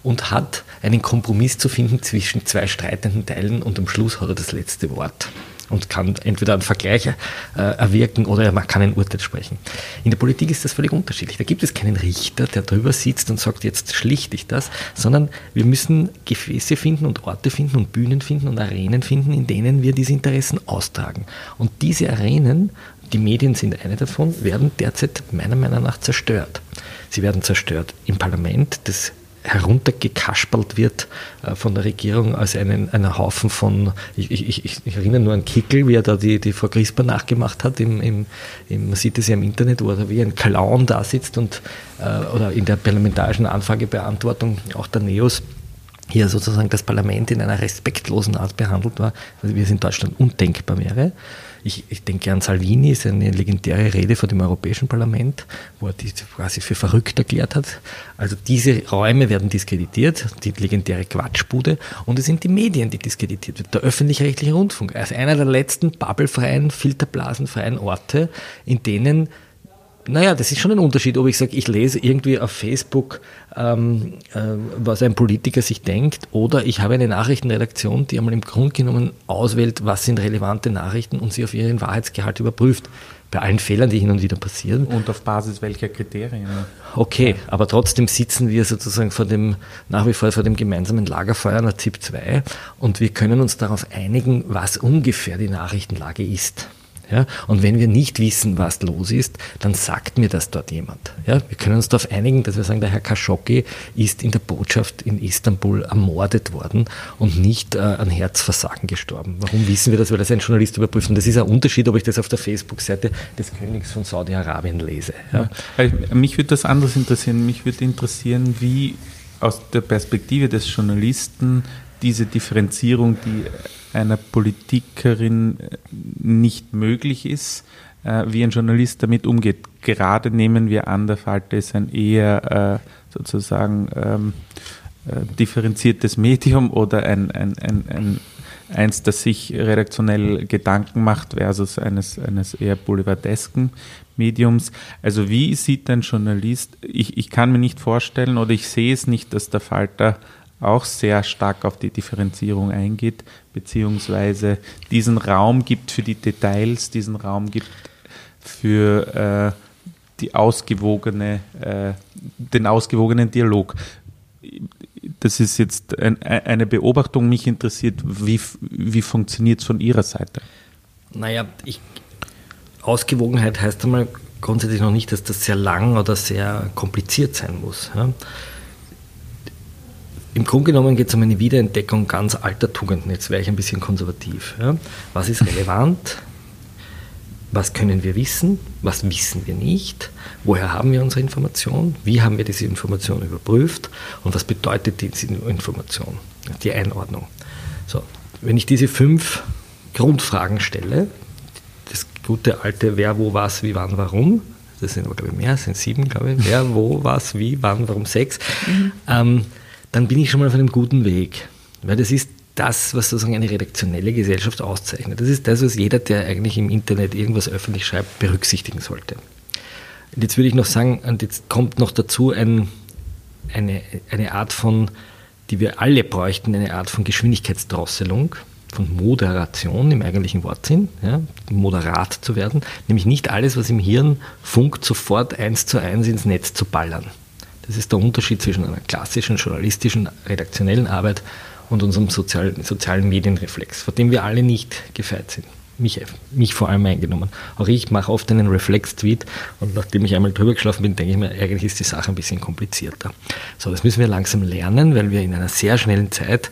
und hat einen Kompromiss zu finden zwischen zwei streitenden Teilen und am Schluss hat er das letzte Wort und kann entweder einen Vergleich äh, erwirken oder man kann ein Urteil sprechen. In der Politik ist das völlig unterschiedlich. Da gibt es keinen Richter, der drüber sitzt und sagt, jetzt schlichte ich das, sondern wir müssen Gefäße finden und Orte finden und Bühnen finden und Arenen finden, in denen wir diese Interessen austragen. Und diese Arenen, die Medien sind eine davon, werden derzeit meiner Meinung nach zerstört. Sie werden zerstört im Parlament, das heruntergekaspert wird äh, von der Regierung als einen, einen Haufen von, ich, ich, ich, ich, erinnere nur an Kickel, wie er da die, die Frau Crisper nachgemacht hat, im, im, im, man sieht es ja im Internet, wo er wie ein Clown da sitzt und, äh, oder in der parlamentarischen Anfragebeantwortung auch der Neos hier sozusagen das Parlament in einer respektlosen Art behandelt war, also wie es in Deutschland undenkbar wäre. Ich, ich denke an Salvini, seine legendäre Rede vor dem Europäischen Parlament, wo er die quasi für verrückt erklärt hat. Also diese Räume werden diskreditiert, die legendäre Quatschbude, und es sind die Medien, die diskreditiert werden. Der öffentlich-rechtliche Rundfunk als einer der letzten bubblefreien, filterblasenfreien Orte, in denen naja, das ist schon ein Unterschied, ob ich sage, ich lese irgendwie auf Facebook, ähm, äh, was ein Politiker sich denkt, oder ich habe eine Nachrichtenredaktion, die einmal im Grunde genommen auswählt, was sind relevante Nachrichten und sie auf ihren Wahrheitsgehalt überprüft. Bei allen Fehlern, die hin und wieder passieren. Und auf Basis welcher Kriterien? Okay, aber trotzdem sitzen wir sozusagen vor dem, nach wie vor vor dem gemeinsamen Lagerfeuer nach ZIP 2 und wir können uns darauf einigen, was ungefähr die Nachrichtenlage ist. Ja? Und wenn wir nicht wissen, was los ist, dann sagt mir das dort jemand. Ja? Wir können uns darauf einigen, dass wir sagen, der Herr Khashoggi ist in der Botschaft in Istanbul ermordet worden und nicht äh, an Herzversagen gestorben. Warum wissen wir das? Weil das ein Journalist überprüft. Und das ist ein Unterschied, ob ich das auf der Facebook-Seite des Königs von Saudi-Arabien lese. Ja? Ja, mich würde das anders interessieren. Mich würde interessieren, wie aus der Perspektive des Journalisten diese Differenzierung, die einer Politikerin äh, nicht möglich ist, äh, wie ein Journalist damit umgeht. Gerade nehmen wir an, der Falter ist ein eher äh, sozusagen ähm, differenziertes Medium oder ein, ein, ein, ein eins, das sich redaktionell Gedanken macht versus eines, eines eher boulevardesken Mediums. Also wie sieht ein Journalist, ich, ich kann mir nicht vorstellen oder ich sehe es nicht, dass der Falter auch sehr stark auf die Differenzierung eingeht, beziehungsweise diesen Raum gibt für die Details, diesen Raum gibt für äh, die ausgewogene, äh, den ausgewogenen Dialog. Das ist jetzt ein, eine Beobachtung, mich interessiert, wie, wie funktioniert es von Ihrer Seite? Naja, ich, Ausgewogenheit heißt einmal grundsätzlich noch nicht, dass das sehr lang oder sehr kompliziert sein muss. Ja? Im Grunde genommen geht es um eine Wiederentdeckung ganz alter Tugenden. Jetzt wäre ich ein bisschen konservativ. Ja. Was ist relevant? Was können wir wissen? Was wissen wir nicht? Woher haben wir unsere Information? Wie haben wir diese Information überprüft? Und was bedeutet diese Information? Die Einordnung. So, wenn ich diese fünf Grundfragen stelle, das gute alte Wer, wo, was, wie, wann, warum, das sind aber, glaube ich, mehr, das sind sieben, glaube ich. Wer, wo, was, wie, wann, warum, sechs. Mhm. Ähm, dann bin ich schon mal auf einem guten Weg. Weil das ist das, was sozusagen eine redaktionelle Gesellschaft auszeichnet. Das ist das, was jeder, der eigentlich im Internet irgendwas öffentlich schreibt, berücksichtigen sollte. Und jetzt würde ich noch sagen, und jetzt kommt noch dazu ein, eine, eine Art von, die wir alle bräuchten, eine Art von Geschwindigkeitsdrosselung, von Moderation im eigentlichen Wortsinn, ja, moderat zu werden, nämlich nicht alles, was im Hirn funkt, sofort eins zu eins ins Netz zu ballern. Das ist der Unterschied zwischen einer klassischen journalistischen, redaktionellen Arbeit und unserem sozial, sozialen Medienreflex, vor dem wir alle nicht gefeit sind. Mich, mich vor allem eingenommen. Auch ich mache oft einen Reflex-Tweet und nachdem ich einmal drüber geschlafen bin, denke ich mir, eigentlich ist die Sache ein bisschen komplizierter. So, das müssen wir langsam lernen, weil wir in einer sehr schnellen Zeit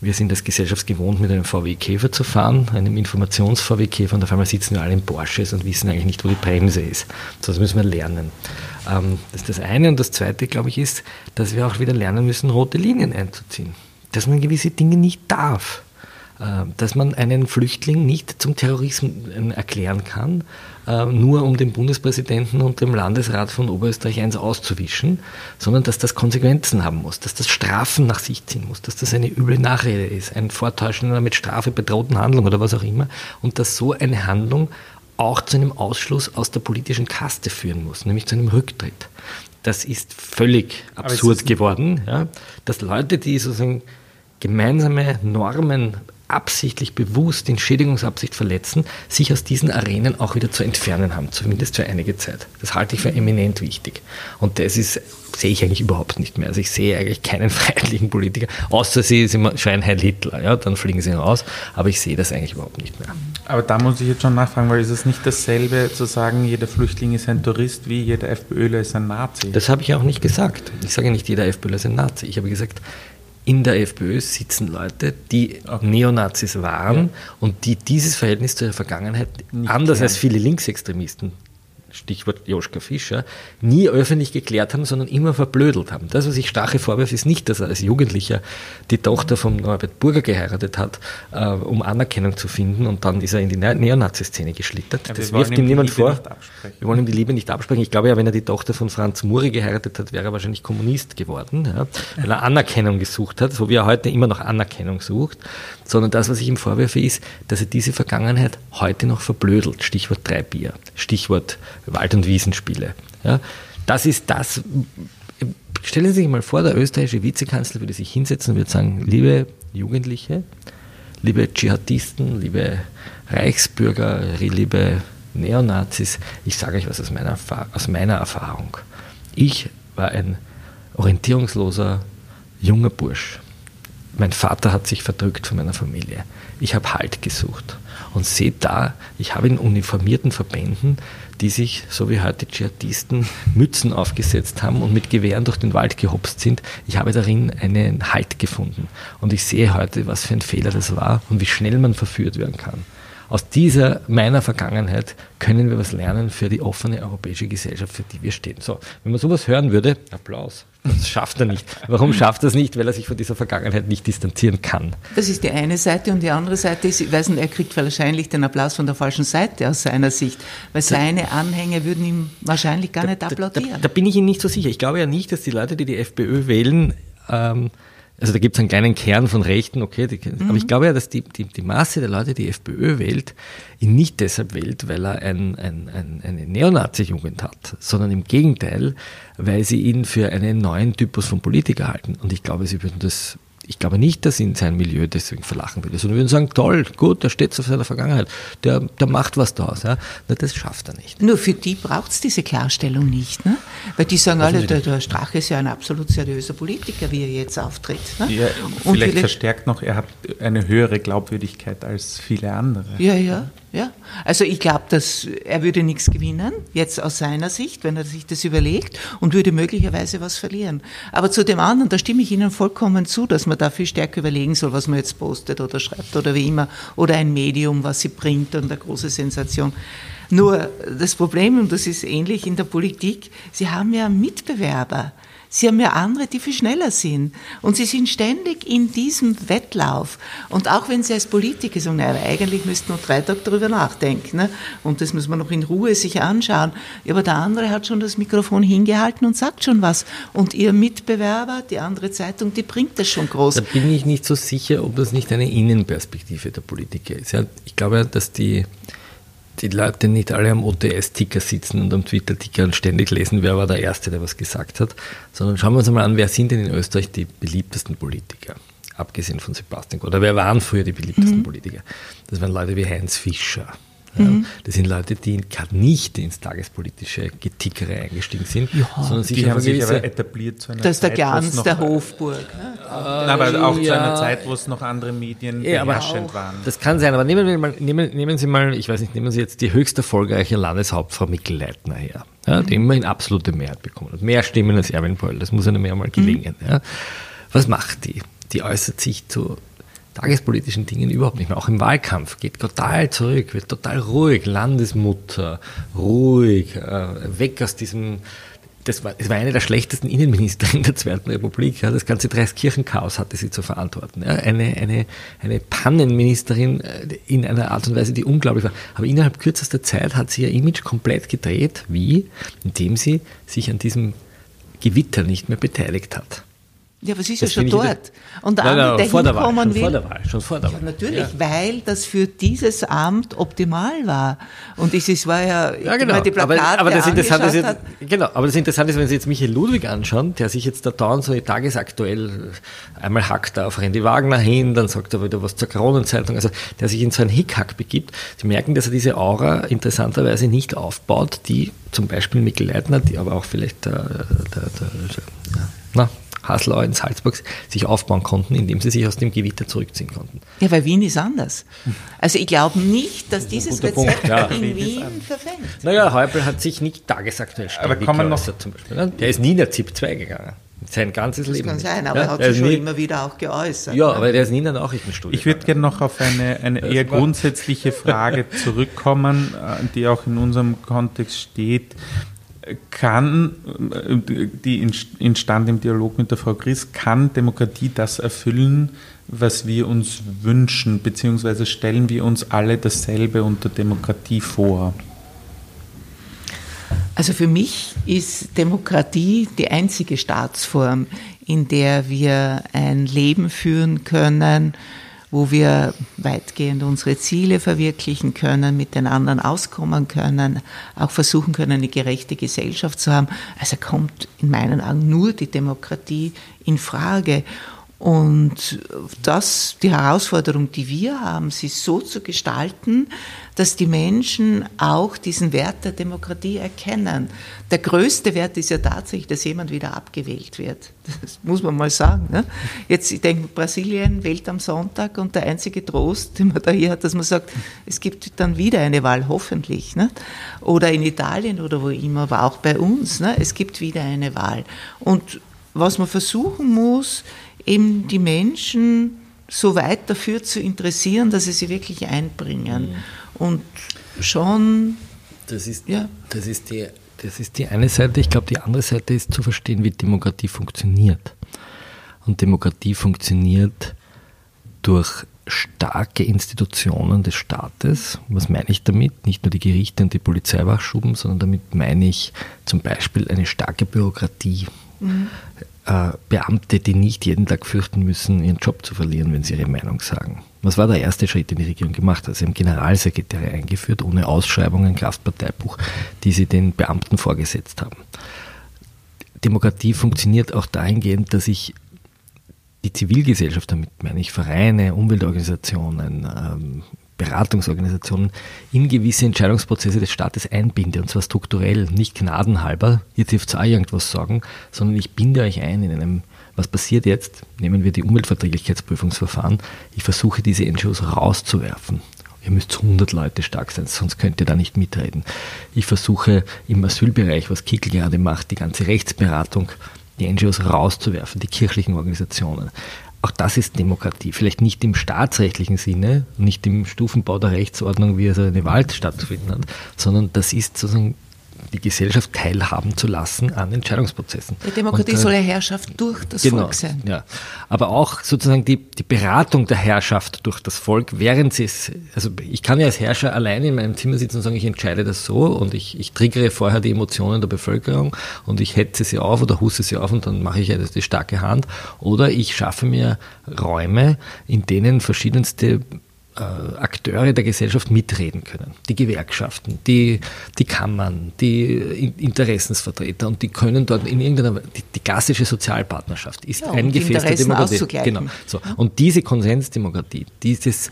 wir sind als Gesellschaft gewohnt, mit einem VW-Käfer zu fahren, einem Informations-VW-Käfer, und auf einmal sitzen wir alle in Porsches und wissen eigentlich nicht, wo die Bremse ist. Das müssen wir lernen. Ähm, das ist das eine. Und das zweite, glaube ich, ist, dass wir auch wieder lernen müssen, rote Linien einzuziehen. Dass man gewisse Dinge nicht darf. Äh, dass man einen Flüchtling nicht zum Terrorismus erklären kann, äh, nur um den Bundespräsidenten und dem Landesrat von Oberösterreich eins auszuwischen, sondern dass das Konsequenzen haben muss, dass das Strafen nach sich ziehen muss, dass das eine üble Nachrede ist, ein Vortäuschen einer mit Strafe bedrohten Handlung oder was auch immer und dass so eine Handlung auch zu einem Ausschluss aus der politischen Kaste führen muss, nämlich zu einem Rücktritt. Das ist völlig absurd ist geworden, ja, dass Leute, die sozusagen gemeinsame Normen absichtlich bewusst in Schädigungsabsicht verletzen, sich aus diesen Arenen auch wieder zu entfernen haben, zumindest für einige Zeit. Das halte ich für eminent wichtig. Und das ist, sehe ich eigentlich überhaupt nicht mehr. Also ich sehe eigentlich keinen freiheitlichen Politiker, außer sie schreien Heil Hitler, ja, dann fliegen sie raus, aber ich sehe das eigentlich überhaupt nicht mehr. Aber da muss ich jetzt schon nachfragen, weil ist es nicht dasselbe zu sagen, jeder Flüchtling ist ein Tourist, wie jeder FPÖler ist ein Nazi? Das habe ich auch nicht gesagt. Ich sage nicht, jeder FPÖler ist ein Nazi. Ich habe gesagt, in der FPÖ sitzen Leute, die. Neonazis waren ja. und die dieses Verhältnis zur Vergangenheit, Nicht anders klären. als viele Linksextremisten, Stichwort Joschka Fischer, nie öffentlich geklärt haben, sondern immer verblödelt haben. Das, was ich Stache vorwerfe, ist nicht, dass er als Jugendlicher die Tochter von Norbert Burger geheiratet hat, äh, um Anerkennung zu finden und dann ist er in die Neonazi-Szene geschlittert. Ja, das wirft ihm niemand vor. Wir wollen ihm die Liebe nicht absprechen. Ich glaube ja, wenn er die Tochter von Franz Muri geheiratet hat, wäre er wahrscheinlich Kommunist geworden, ja, weil er Anerkennung gesucht hat, so wie er heute immer noch Anerkennung sucht. Sondern das, was ich ihm vorwerfe, ist, dass er diese Vergangenheit heute noch verblödelt. Stichwort Dreibier, Stichwort Wald- und Wiesenspiele. Ja, das ist das. Stellen Sie sich mal vor, der österreichische Vizekanzler würde sich hinsetzen und würde sagen, liebe Jugendliche, liebe Dschihadisten, liebe Reichsbürger, liebe Neonazis, ich sage euch was aus meiner, aus meiner Erfahrung. Ich war ein orientierungsloser junger Bursch. Mein Vater hat sich verdrückt von meiner Familie. Ich habe Halt gesucht. Und seht da, ich habe in uniformierten Verbänden die sich, so wie heute Dschihadisten, Mützen aufgesetzt haben und mit Gewehren durch den Wald gehopst sind. Ich habe darin einen Halt gefunden. Und ich sehe heute, was für ein Fehler das war und wie schnell man verführt werden kann. Aus dieser meiner Vergangenheit können wir was lernen für die offene europäische Gesellschaft, für die wir stehen. So, wenn man sowas hören würde, Applaus. Das schafft er nicht. Warum schafft er es nicht? Weil er sich von dieser Vergangenheit nicht distanzieren kann. Das ist die eine Seite und die andere Seite ist, ich weiß nicht, er kriegt wahrscheinlich den Applaus von der falschen Seite aus seiner Sicht, weil seine Anhänger würden ihm wahrscheinlich gar nicht applaudieren. Da, da, da bin ich Ihnen nicht so sicher. Ich glaube ja nicht, dass die Leute, die die FPÖ wählen, ähm, also da gibt es einen kleinen Kern von Rechten, okay, die, mhm. aber ich glaube ja, dass die, die, die Masse der Leute, die FPÖ wählt, ihn nicht deshalb wählt, weil er ein, ein, ein, eine Neonazi-Jugend hat, sondern im Gegenteil, weil sie ihn für einen neuen Typus von Politiker halten. Und ich glaube, sie würden das ich glaube nicht, dass ihn sein Milieu deswegen verlachen würde, sondern würden sagen, toll, gut, der steht auf seiner Vergangenheit, der, der macht was daraus. Ja. Na, das schafft er nicht. Nur für die braucht es diese Klarstellung nicht, ne? weil die sagen alle, der, der Strache ist ja ein absolut seriöser Politiker, wie er jetzt auftritt. Ne? Ja, und vielleicht verstärkt noch, er hat eine höhere Glaubwürdigkeit als viele andere. Ja, ja. Ja, also ich glaube, dass er würde nichts gewinnen, jetzt aus seiner Sicht, wenn er sich das überlegt, und würde möglicherweise was verlieren. Aber zu dem anderen, da stimme ich Ihnen vollkommen zu, dass man da viel stärker überlegen soll, was man jetzt postet oder schreibt oder wie immer, oder ein Medium, was sie bringt und eine große Sensation. Nur das Problem, und das ist ähnlich in der Politik, Sie haben ja Mitbewerber. Sie haben ja andere, die viel schneller sind. Und Sie sind ständig in diesem Wettlauf. Und auch wenn Sie als Politiker sagen, naja, eigentlich müssten nur drei Tage darüber nachdenken. Ne? Und das muss man noch in Ruhe sich anschauen. Aber der andere hat schon das Mikrofon hingehalten und sagt schon was. Und Ihr Mitbewerber, die andere Zeitung, die bringt das schon groß. Da bin ich nicht so sicher, ob das nicht eine Innenperspektive der Politiker ist. Ich glaube, dass die die Leute nicht alle am OTS-Ticker sitzen und am Twitter-Ticker und ständig lesen, wer war der Erste, der was gesagt hat, sondern schauen wir uns einmal an, wer sind denn in Österreich die beliebtesten Politiker, abgesehen von Sebastian Oder wer waren früher die beliebtesten mhm. Politiker? Das waren Leute wie Heinz Fischer, Mhm. Das sind Leute, die gerade nicht ins tagespolitische Getickere eingestiegen sind, ja, sondern sich die haben sich aber etabliert zu einer Das ist der Glanz der Hofburg. Ne? Äh, aber auch ja, zu einer Zeit, wo es noch andere Medien ja, beherrschend waren. Das kann sein, aber nehmen, wir mal, nehmen, nehmen Sie mal, ich weiß nicht, nehmen Sie jetzt die höchst erfolgreiche Landeshauptfrau Mikkel Leitner her, ja, die mhm. immerhin absolute Mehrheit bekommen hat. Mehr Stimmen als Erwin Poll, das muss einem ja mal gelingen. Mhm. Ja. Was macht die? Die äußert sich zu tagespolitischen Dingen überhaupt nicht mehr. Auch im Wahlkampf geht total zurück, wird total ruhig, Landesmutter, ruhig, äh, weg aus diesem. Das war, das war eine der schlechtesten Innenministerinnen der Zweiten Republik. Ja. Das ganze Dreiskirchenchaos hatte sie zu verantworten. Ja. Eine, eine, eine Pannenministerin äh, in einer Art und Weise, die unglaublich war. Aber innerhalb kürzester Zeit hat sie ihr Image komplett gedreht. Wie? Indem sie sich an diesem Gewitter nicht mehr beteiligt hat. Ja, was ist das ja schon dort. Und andere, der Wahl, schon vor der Wahl, schon vor der Wahl. Ja, natürlich, ja. weil das für dieses Amt optimal war. Und es war ja, ja genau. die Plakate aber, aber das Interessante ist jetzt, genau, aber das Interessante ist, wenn Sie jetzt Michael Ludwig anschauen, der sich jetzt da dauernd so tagesaktuell einmal hackt da auf Randy Wagner hin, dann sagt er wieder was zur Kronenzeitung, also der sich in so einen Hickhack begibt. Sie merken, dass er diese Aura interessanterweise nicht aufbaut, die zum Beispiel Mikkel Leitner, die aber auch vielleicht der, der, der, der na, Haslau in Salzburg sich aufbauen konnten, indem sie sich aus dem Gewitter zurückziehen konnten. Ja, weil Wien ist anders. Also ich glaube nicht, dass das dieses Rezept Punkt, ja. in Wien verfängt. Naja, Häupl hat sich nicht tagesaktuell aber kann noch zum Beispiel. Ne? Der ist nie in der ZIP 2 gegangen. Sein ganzes das Leben. Das kann sein, aber ja, er hat sich schon nie, immer wieder auch geäußert. Ja, ne? aber der ist nie in der Nachrichtenstudie. Ich würde gerne noch auf eine, eine eher grundsätzliche Frage zurückkommen, äh, die auch in unserem Kontext steht kann, die entstand im Dialog mit der Frau Gries, kann Demokratie das erfüllen, was wir uns wünschen, beziehungsweise stellen wir uns alle dasselbe unter Demokratie vor? Also für mich ist Demokratie die einzige Staatsform, in der wir ein Leben führen können, wo wir weitgehend unsere Ziele verwirklichen können, mit den anderen auskommen können, auch versuchen können, eine gerechte Gesellschaft zu haben. Also kommt in meinen Augen nur die Demokratie in Frage. Und das, die Herausforderung, die wir haben, sie so zu gestalten, dass die Menschen auch diesen Wert der Demokratie erkennen. Der größte Wert ist ja tatsächlich, dass jemand wieder abgewählt wird. Das muss man mal sagen. Ne? Jetzt, ich denke, Brasilien wählt am Sonntag und der einzige Trost, den man da hier hat, dass man sagt, es gibt dann wieder eine Wahl, hoffentlich. Ne? Oder in Italien oder wo immer, aber auch bei uns. Ne? Es gibt wieder eine Wahl. Und was man versuchen muss, eben die Menschen so weit dafür zu interessieren, dass sie sie wirklich einbringen. Mhm. Und schon. Das ist, ja. das, ist die, das ist die eine Seite. Ich glaube, die andere Seite ist zu verstehen, wie Demokratie funktioniert. Und Demokratie funktioniert durch starke Institutionen des Staates. Was meine ich damit? Nicht nur die Gerichte und die Polizeiwachschuben, sondern damit meine ich zum Beispiel eine starke Bürokratie. Mhm. Äh, Beamte, die nicht jeden Tag fürchten müssen, ihren Job zu verlieren, wenn sie ihre Meinung sagen. Was war der erste Schritt, den die Regierung gemacht hat? Sie haben Generalsekretäre eingeführt, ohne Ausschreibungen, Kraftparteibuch, die sie den Beamten vorgesetzt haben. Demokratie funktioniert auch dahingehend, dass ich die Zivilgesellschaft, damit meine ich Vereine, Umweltorganisationen, ähm, Beratungsorganisationen in gewisse Entscheidungsprozesse des Staates einbinde, und zwar strukturell, nicht gnadenhalber, ihr dürft auch irgendwas sagen, sondern ich binde euch ein in einem, was passiert jetzt, nehmen wir die Umweltverträglichkeitsprüfungsverfahren, ich versuche diese NGOs rauszuwerfen. Ihr müsst 100 Leute stark sein, sonst könnt ihr da nicht mitreden. Ich versuche im Asylbereich, was Kickel gerade macht, die ganze Rechtsberatung, die NGOs rauszuwerfen, die kirchlichen Organisationen auch das ist Demokratie. Vielleicht nicht im staatsrechtlichen Sinne, nicht im Stufenbau der Rechtsordnung, wie es eine Wahl stattfinden hat, sondern das ist sozusagen die Gesellschaft teilhaben zu lassen an Entscheidungsprozessen. Die Demokratie und, äh, soll ja Herrschaft durch das genau, Volk sein. Ja. Aber auch sozusagen die, die Beratung der Herrschaft durch das Volk, während sie es, also ich kann ja als Herrscher allein in meinem Zimmer sitzen und sagen, ich entscheide das so und ich, ich triggere vorher die Emotionen der Bevölkerung und ich hetze sie auf oder husse sie auf und dann mache ich ja die starke Hand. Oder ich schaffe mir Räume, in denen verschiedenste Akteure der Gesellschaft mitreden können. Die Gewerkschaften, die, die Kammern, die Interessensvertreter und die können dort in irgendeiner, die, die klassische Sozialpartnerschaft ist ja, ein Gefäß der Demokratie. Genau. So. Und diese Konsensdemokratie, dieses,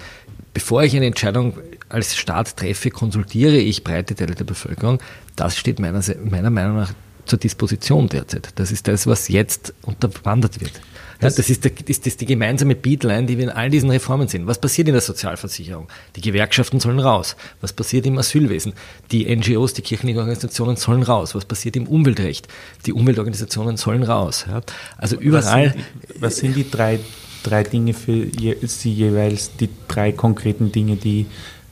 bevor ich eine Entscheidung als Staat treffe, konsultiere ich breite Teile der Bevölkerung, das steht meiner, meiner Meinung nach zur Disposition derzeit. Das ist das, was jetzt unterwandert wird. Das, das, ist, der, ist das die gemeinsame Beatline, die wir in all diesen Reformen sehen. Was passiert in der Sozialversicherung? Die Gewerkschaften sollen raus. Was passiert im Asylwesen? Die NGOs, die kirchlichen Organisationen sollen raus. Was passiert im Umweltrecht? Die Umweltorganisationen sollen raus. Ja? Also überall. Was sind die, was sind die drei, drei Dinge für Sie jeweils, die drei konkreten Dinge, die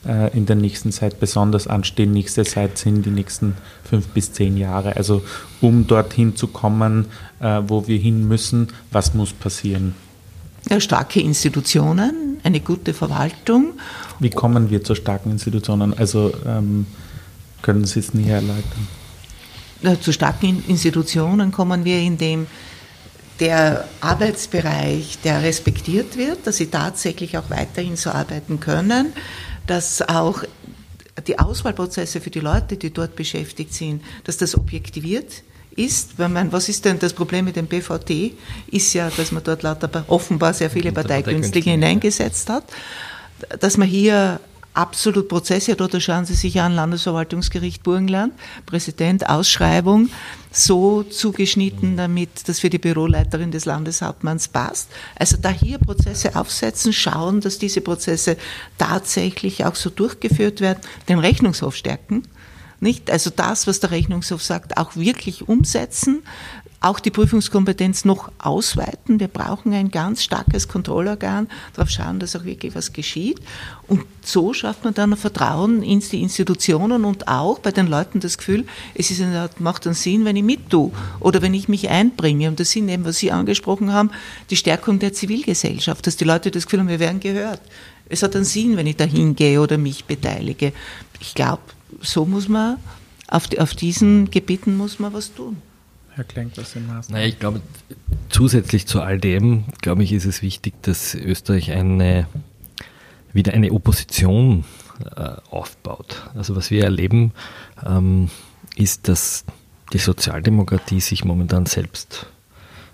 äh, in der nächsten Zeit besonders anstehen. Nächste Zeit sind die nächsten fünf bis zehn Jahre. Also um dorthin zu kommen, äh, wo wir hin müssen, was muss passieren? Ja, starke Institutionen, eine gute Verwaltung. Wie kommen wir zu starken Institutionen? Also ähm, können Sie es näher erläutern? Ja, zu starken Institutionen kommen wir, indem der Arbeitsbereich, der respektiert wird, dass sie tatsächlich auch weiterhin so arbeiten können, dass auch die Auswahlprozesse für die Leute, die dort beschäftigt sind, dass das objektiviert ist, weil man, was ist denn das Problem mit dem BVT? Ist ja, dass man dort lauter offenbar sehr viele Parteikünstlinge hineingesetzt hat, dass man hier absolut Prozesse hat, oder schauen Sie sich an, Landesverwaltungsgericht Burgenland, Präsident, Ausschreibung, so zugeschnitten, damit das für die Büroleiterin des Landeshauptmanns passt. Also da hier Prozesse aufsetzen, schauen, dass diese Prozesse tatsächlich auch so durchgeführt werden, den Rechnungshof stärken, nicht? Also das, was der Rechnungshof sagt, auch wirklich umsetzen, auch die Prüfungskompetenz noch ausweiten. Wir brauchen ein ganz starkes Kontrollorgan, darauf schauen, dass auch wirklich was geschieht. Und so schafft man dann Vertrauen in die Institutionen und auch bei den Leuten das Gefühl, es ist macht einen Sinn, wenn ich mit tue oder wenn ich mich einbringe. Und das sind eben, was Sie angesprochen haben, die Stärkung der Zivilgesellschaft, dass die Leute das Gefühl haben, wir werden gehört. Es hat einen Sinn, wenn ich da hingehe oder mich beteilige. Ich glaube, so muss man, auf, auf diesen Gebieten muss man was tun. Herr Klenk, was sind Maßnahmen? Naja, ich glaube, zusätzlich zu all dem, glaube ich, ist es wichtig, dass Österreich eine, wieder eine Opposition äh, aufbaut. Also was wir erleben, ähm, ist, dass die Sozialdemokratie sich momentan selbst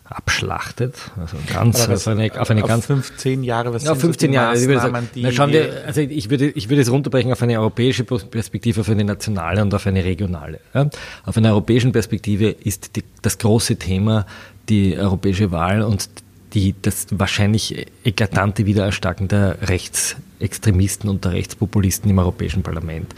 abschlachtet. Also ganz auf eine, auf eine auf ganz 15 Jahre, was ja, 15 Jahre. Ich würde, sagen, na, schauen wir, also ich würde, ich würde es runterbrechen auf eine europäische Perspektive, auf eine nationale und auf eine regionale. Ja. Auf einer europäischen Perspektive ist die, das große Thema die europäische Wahl und die, das wahrscheinlich eklatante Wiedererstarken der Rechtsextremisten und der Rechtspopulisten im Europäischen Parlament.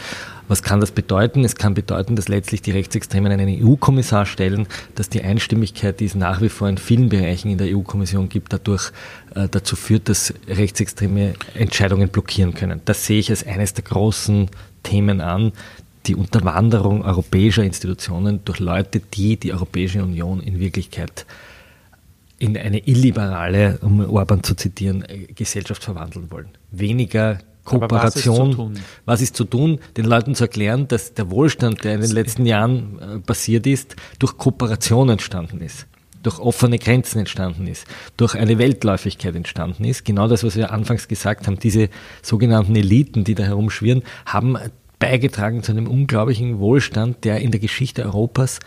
Was kann das bedeuten? Es kann bedeuten, dass letztlich die Rechtsextremen einen EU-Kommissar stellen, dass die Einstimmigkeit, die es nach wie vor in vielen Bereichen in der EU-Kommission gibt, dadurch äh, dazu führt, dass rechtsextreme Entscheidungen blockieren können. Das sehe ich als eines der großen Themen an, die Unterwanderung europäischer Institutionen durch Leute, die die Europäische Union in Wirklichkeit in eine illiberale, um Orban zu zitieren, äh, Gesellschaft verwandeln wollen. Weniger Kooperation. Was ist, was ist, zu tun? Den Leuten zu erklären, dass der Wohlstand, der in den letzten Jahren äh, passiert ist, durch Kooperation entstanden ist, durch offene Grenzen entstanden ist, durch eine Weltläufigkeit entstanden ist. Genau das, was wir anfangs gesagt haben, diese sogenannten Eliten, die da herumschwirren, haben beigetragen zu einem unglaublichen Wohlstand, der in der Geschichte Europas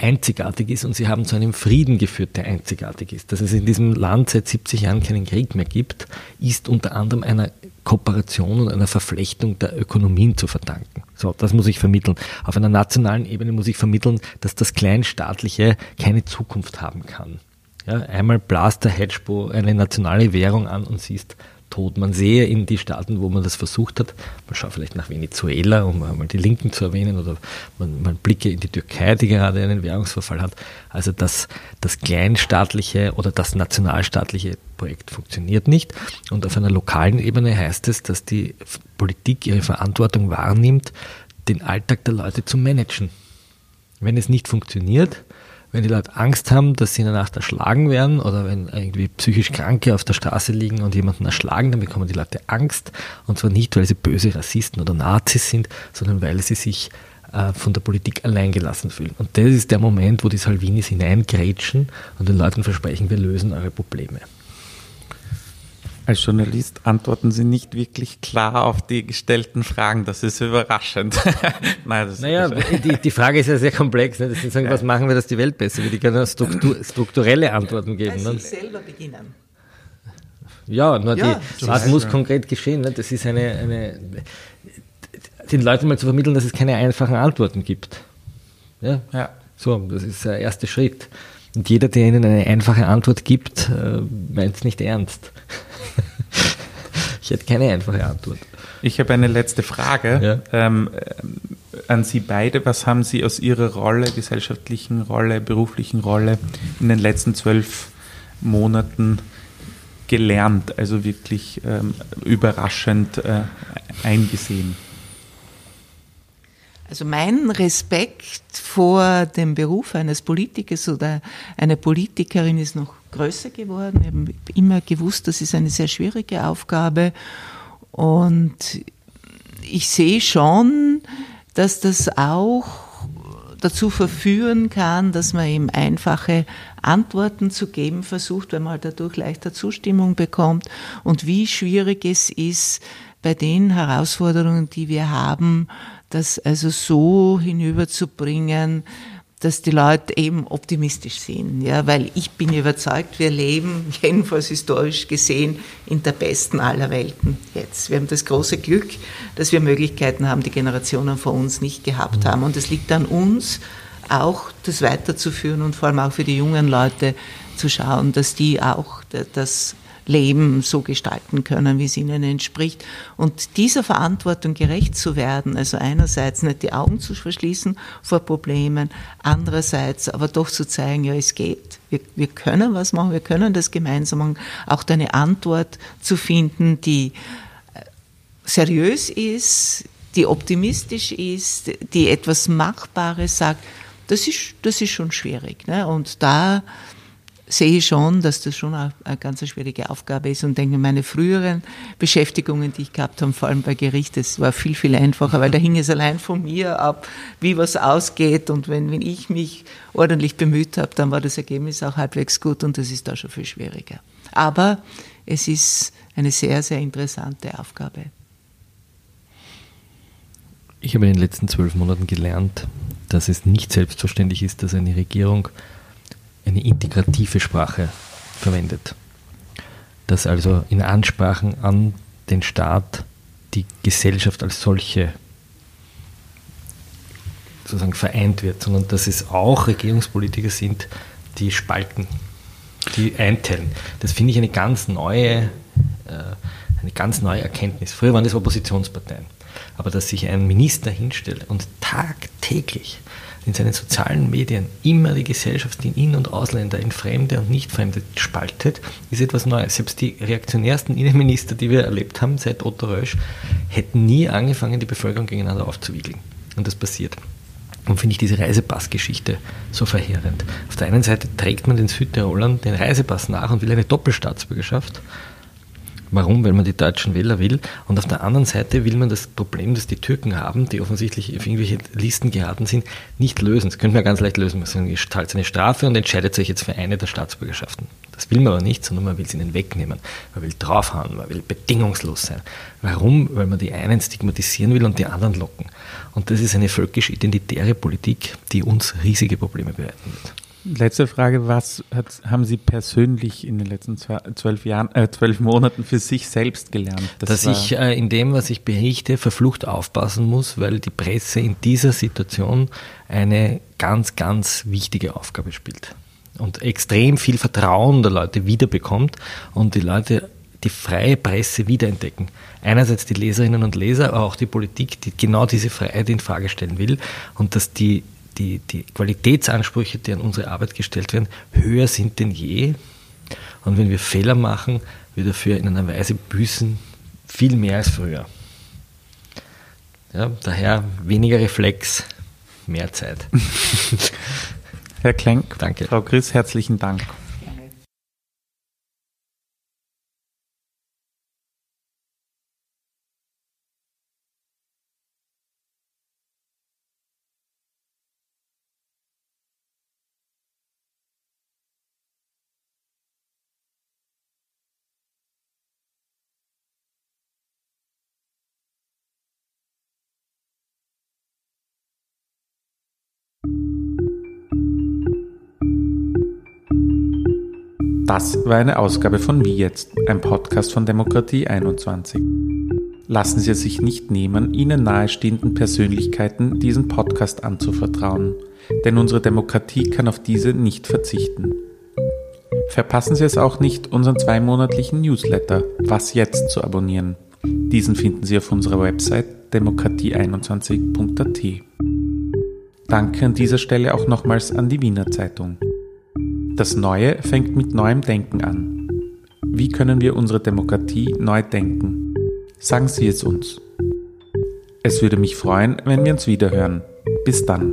einzigartig ist und sie haben zu einem Frieden geführt, der einzigartig ist. Dass es in diesem Land seit 70 Jahren keinen Krieg mehr gibt, ist unter anderem einer Kooperation und einer Verflechtung der Ökonomien zu verdanken. So, das muss ich vermitteln. Auf einer nationalen Ebene muss ich vermitteln, dass das Kleinstaatliche keine Zukunft haben kann. Ja, einmal blast der Hedgebo eine nationale Währung an und siehst, tot. Man sehe in die Staaten, wo man das versucht hat, man schaut vielleicht nach Venezuela, um mal die Linken zu erwähnen, oder man, man blicke in die Türkei, die gerade einen Währungsverfall hat. Also das, das kleinstaatliche oder das nationalstaatliche Projekt funktioniert nicht. Und auf einer lokalen Ebene heißt es, dass die Politik ihre Verantwortung wahrnimmt, den Alltag der Leute zu managen. Wenn es nicht funktioniert, wenn die Leute Angst haben, dass sie in der Nacht erschlagen werden oder wenn irgendwie psychisch Kranke auf der Straße liegen und jemanden erschlagen, dann bekommen die Leute Angst. Und zwar nicht, weil sie böse Rassisten oder Nazis sind, sondern weil sie sich äh, von der Politik alleingelassen fühlen. Und das ist der Moment, wo die Salvinis hineingrätschen und den Leuten versprechen, wir lösen eure Probleme. Als Journalist antworten Sie nicht wirklich klar auf die gestellten Fragen. Das ist überraschend. Nein, das naja, ist die, die Frage ist ja sehr komplex. Ne? Das sagen, was machen wir, dass die Welt besser wird? Die können Struktur, strukturelle Antworten geben. Also ne? selber beginnen. Ja, nur ja, die, was muss konkret geschehen? Ne? Das ist eine, eine, den Leuten mal zu vermitteln, dass es keine einfachen Antworten gibt. Ja? ja. So, das ist der erste Schritt. Und jeder, der ihnen eine einfache Antwort gibt, äh, meint es nicht ernst. Ich hätte keine einfache Antwort. Ich habe eine letzte Frage ja. ähm, äh, an Sie beide. Was haben Sie aus Ihrer Rolle, gesellschaftlichen Rolle, beruflichen Rolle in den letzten zwölf Monaten gelernt, also wirklich ähm, überraschend äh, eingesehen? Also mein Respekt vor dem Beruf eines Politikers oder einer Politikerin ist noch größer geworden. Ich habe immer gewusst, das ist eine sehr schwierige Aufgabe. Und ich sehe schon, dass das auch dazu verführen kann, dass man eben einfache Antworten zu geben versucht, weil man halt dadurch leichter Zustimmung bekommt und wie schwierig es ist, bei den Herausforderungen, die wir haben, das also so hinüberzubringen, dass die Leute eben optimistisch sind, ja, weil ich bin überzeugt, wir leben jedenfalls historisch gesehen in der besten aller Welten jetzt. Wir haben das große Glück, dass wir Möglichkeiten haben, die Generationen vor uns nicht gehabt haben und es liegt an uns, auch das weiterzuführen und vor allem auch für die jungen Leute zu schauen, dass die auch das Leben so gestalten können, wie es ihnen entspricht. Und dieser Verantwortung gerecht zu werden, also einerseits nicht die Augen zu verschließen vor Problemen, andererseits aber doch zu zeigen, ja, es geht. Wir, wir können was machen, wir können das gemeinsam machen, auch eine Antwort zu finden, die äh, seriös ist, die optimistisch ist, die etwas Machbares sagt, das ist, das ist schon schwierig. Ne? Und da sehe ich schon, dass das schon eine, eine ganz schwierige Aufgabe ist und denke, meine früheren Beschäftigungen, die ich gehabt habe, vor allem bei Gericht, das war viel, viel einfacher, weil da hing es allein von mir ab, wie was ausgeht und wenn, wenn ich mich ordentlich bemüht habe, dann war das Ergebnis auch halbwegs gut und das ist da schon viel schwieriger. Aber es ist eine sehr, sehr interessante Aufgabe. Ich habe in den letzten zwölf Monaten gelernt, dass es nicht selbstverständlich ist, dass eine Regierung eine integrative Sprache verwendet. Dass also in Ansprachen an den Staat die Gesellschaft als solche sozusagen vereint wird, sondern dass es auch Regierungspolitiker sind, die spalten, die einteilen. Das finde ich eine ganz neue, äh, eine ganz neue Erkenntnis. Früher waren das Oppositionsparteien. Aber dass sich ein Minister hinstellt und tagtäglich in seinen sozialen Medien immer die Gesellschaft in In- und Ausländer, in Fremde und Nicht-Fremde spaltet, ist etwas Neues. Selbst die reaktionärsten Innenminister, die wir erlebt haben seit Otto Rösch, hätten nie angefangen, die Bevölkerung gegeneinander aufzuwiegeln. Und das passiert. Und finde ich diese Reisepassgeschichte so verheerend. Auf der einen Seite trägt man den Südtirolern den Reisepass nach und will eine Doppelstaatsbürgerschaft. Warum? Weil man die deutschen Wähler will. Und auf der anderen Seite will man das Problem, das die Türken haben, die offensichtlich auf irgendwelche Listen geraten sind, nicht lösen. Das könnte man ganz leicht lösen. Man zahlt eine Strafe und entscheidet sich jetzt für eine der Staatsbürgerschaften. Das will man aber nicht, sondern man will es ihnen wegnehmen. Man will draufhauen, man will bedingungslos sein. Warum? Weil man die einen stigmatisieren will und die anderen locken. Und das ist eine völkisch-identitäre Politik, die uns riesige Probleme bereiten wird. Letzte Frage, was hat, haben Sie persönlich in den letzten zwölf, Jahren, äh, zwölf Monaten für sich selbst gelernt? Das Dass ich äh, in dem, was ich berichte, verflucht aufpassen muss, weil die Presse in dieser Situation eine ganz, ganz wichtige Aufgabe spielt und extrem viel Vertrauen der Leute wiederbekommt und die Leute die freie Presse wiederentdecken. Einerseits die Leserinnen und Leser, aber auch die Politik, die genau diese Freiheit in Frage stellen will und dass die die, die Qualitätsansprüche, die an unsere Arbeit gestellt werden, höher sind denn je. Und wenn wir Fehler machen, wir dafür in einer Weise büßen, viel mehr als früher. Ja, daher weniger Reflex, mehr Zeit. Herr Klenk, Danke. Frau Chris, herzlichen Dank. Das war eine Ausgabe von Wie jetzt, ein Podcast von Demokratie 21. Lassen Sie es sich nicht nehmen, Ihnen nahestehenden Persönlichkeiten diesen Podcast anzuvertrauen, denn unsere Demokratie kann auf diese nicht verzichten. Verpassen Sie es auch nicht, unseren zweimonatlichen Newsletter Was jetzt zu abonnieren. Diesen finden Sie auf unserer Website demokratie21.at. Danke an dieser Stelle auch nochmals an die Wiener Zeitung. Das Neue fängt mit neuem Denken an. Wie können wir unsere Demokratie neu denken? Sagen Sie es uns. Es würde mich freuen, wenn wir uns wiederhören. Bis dann.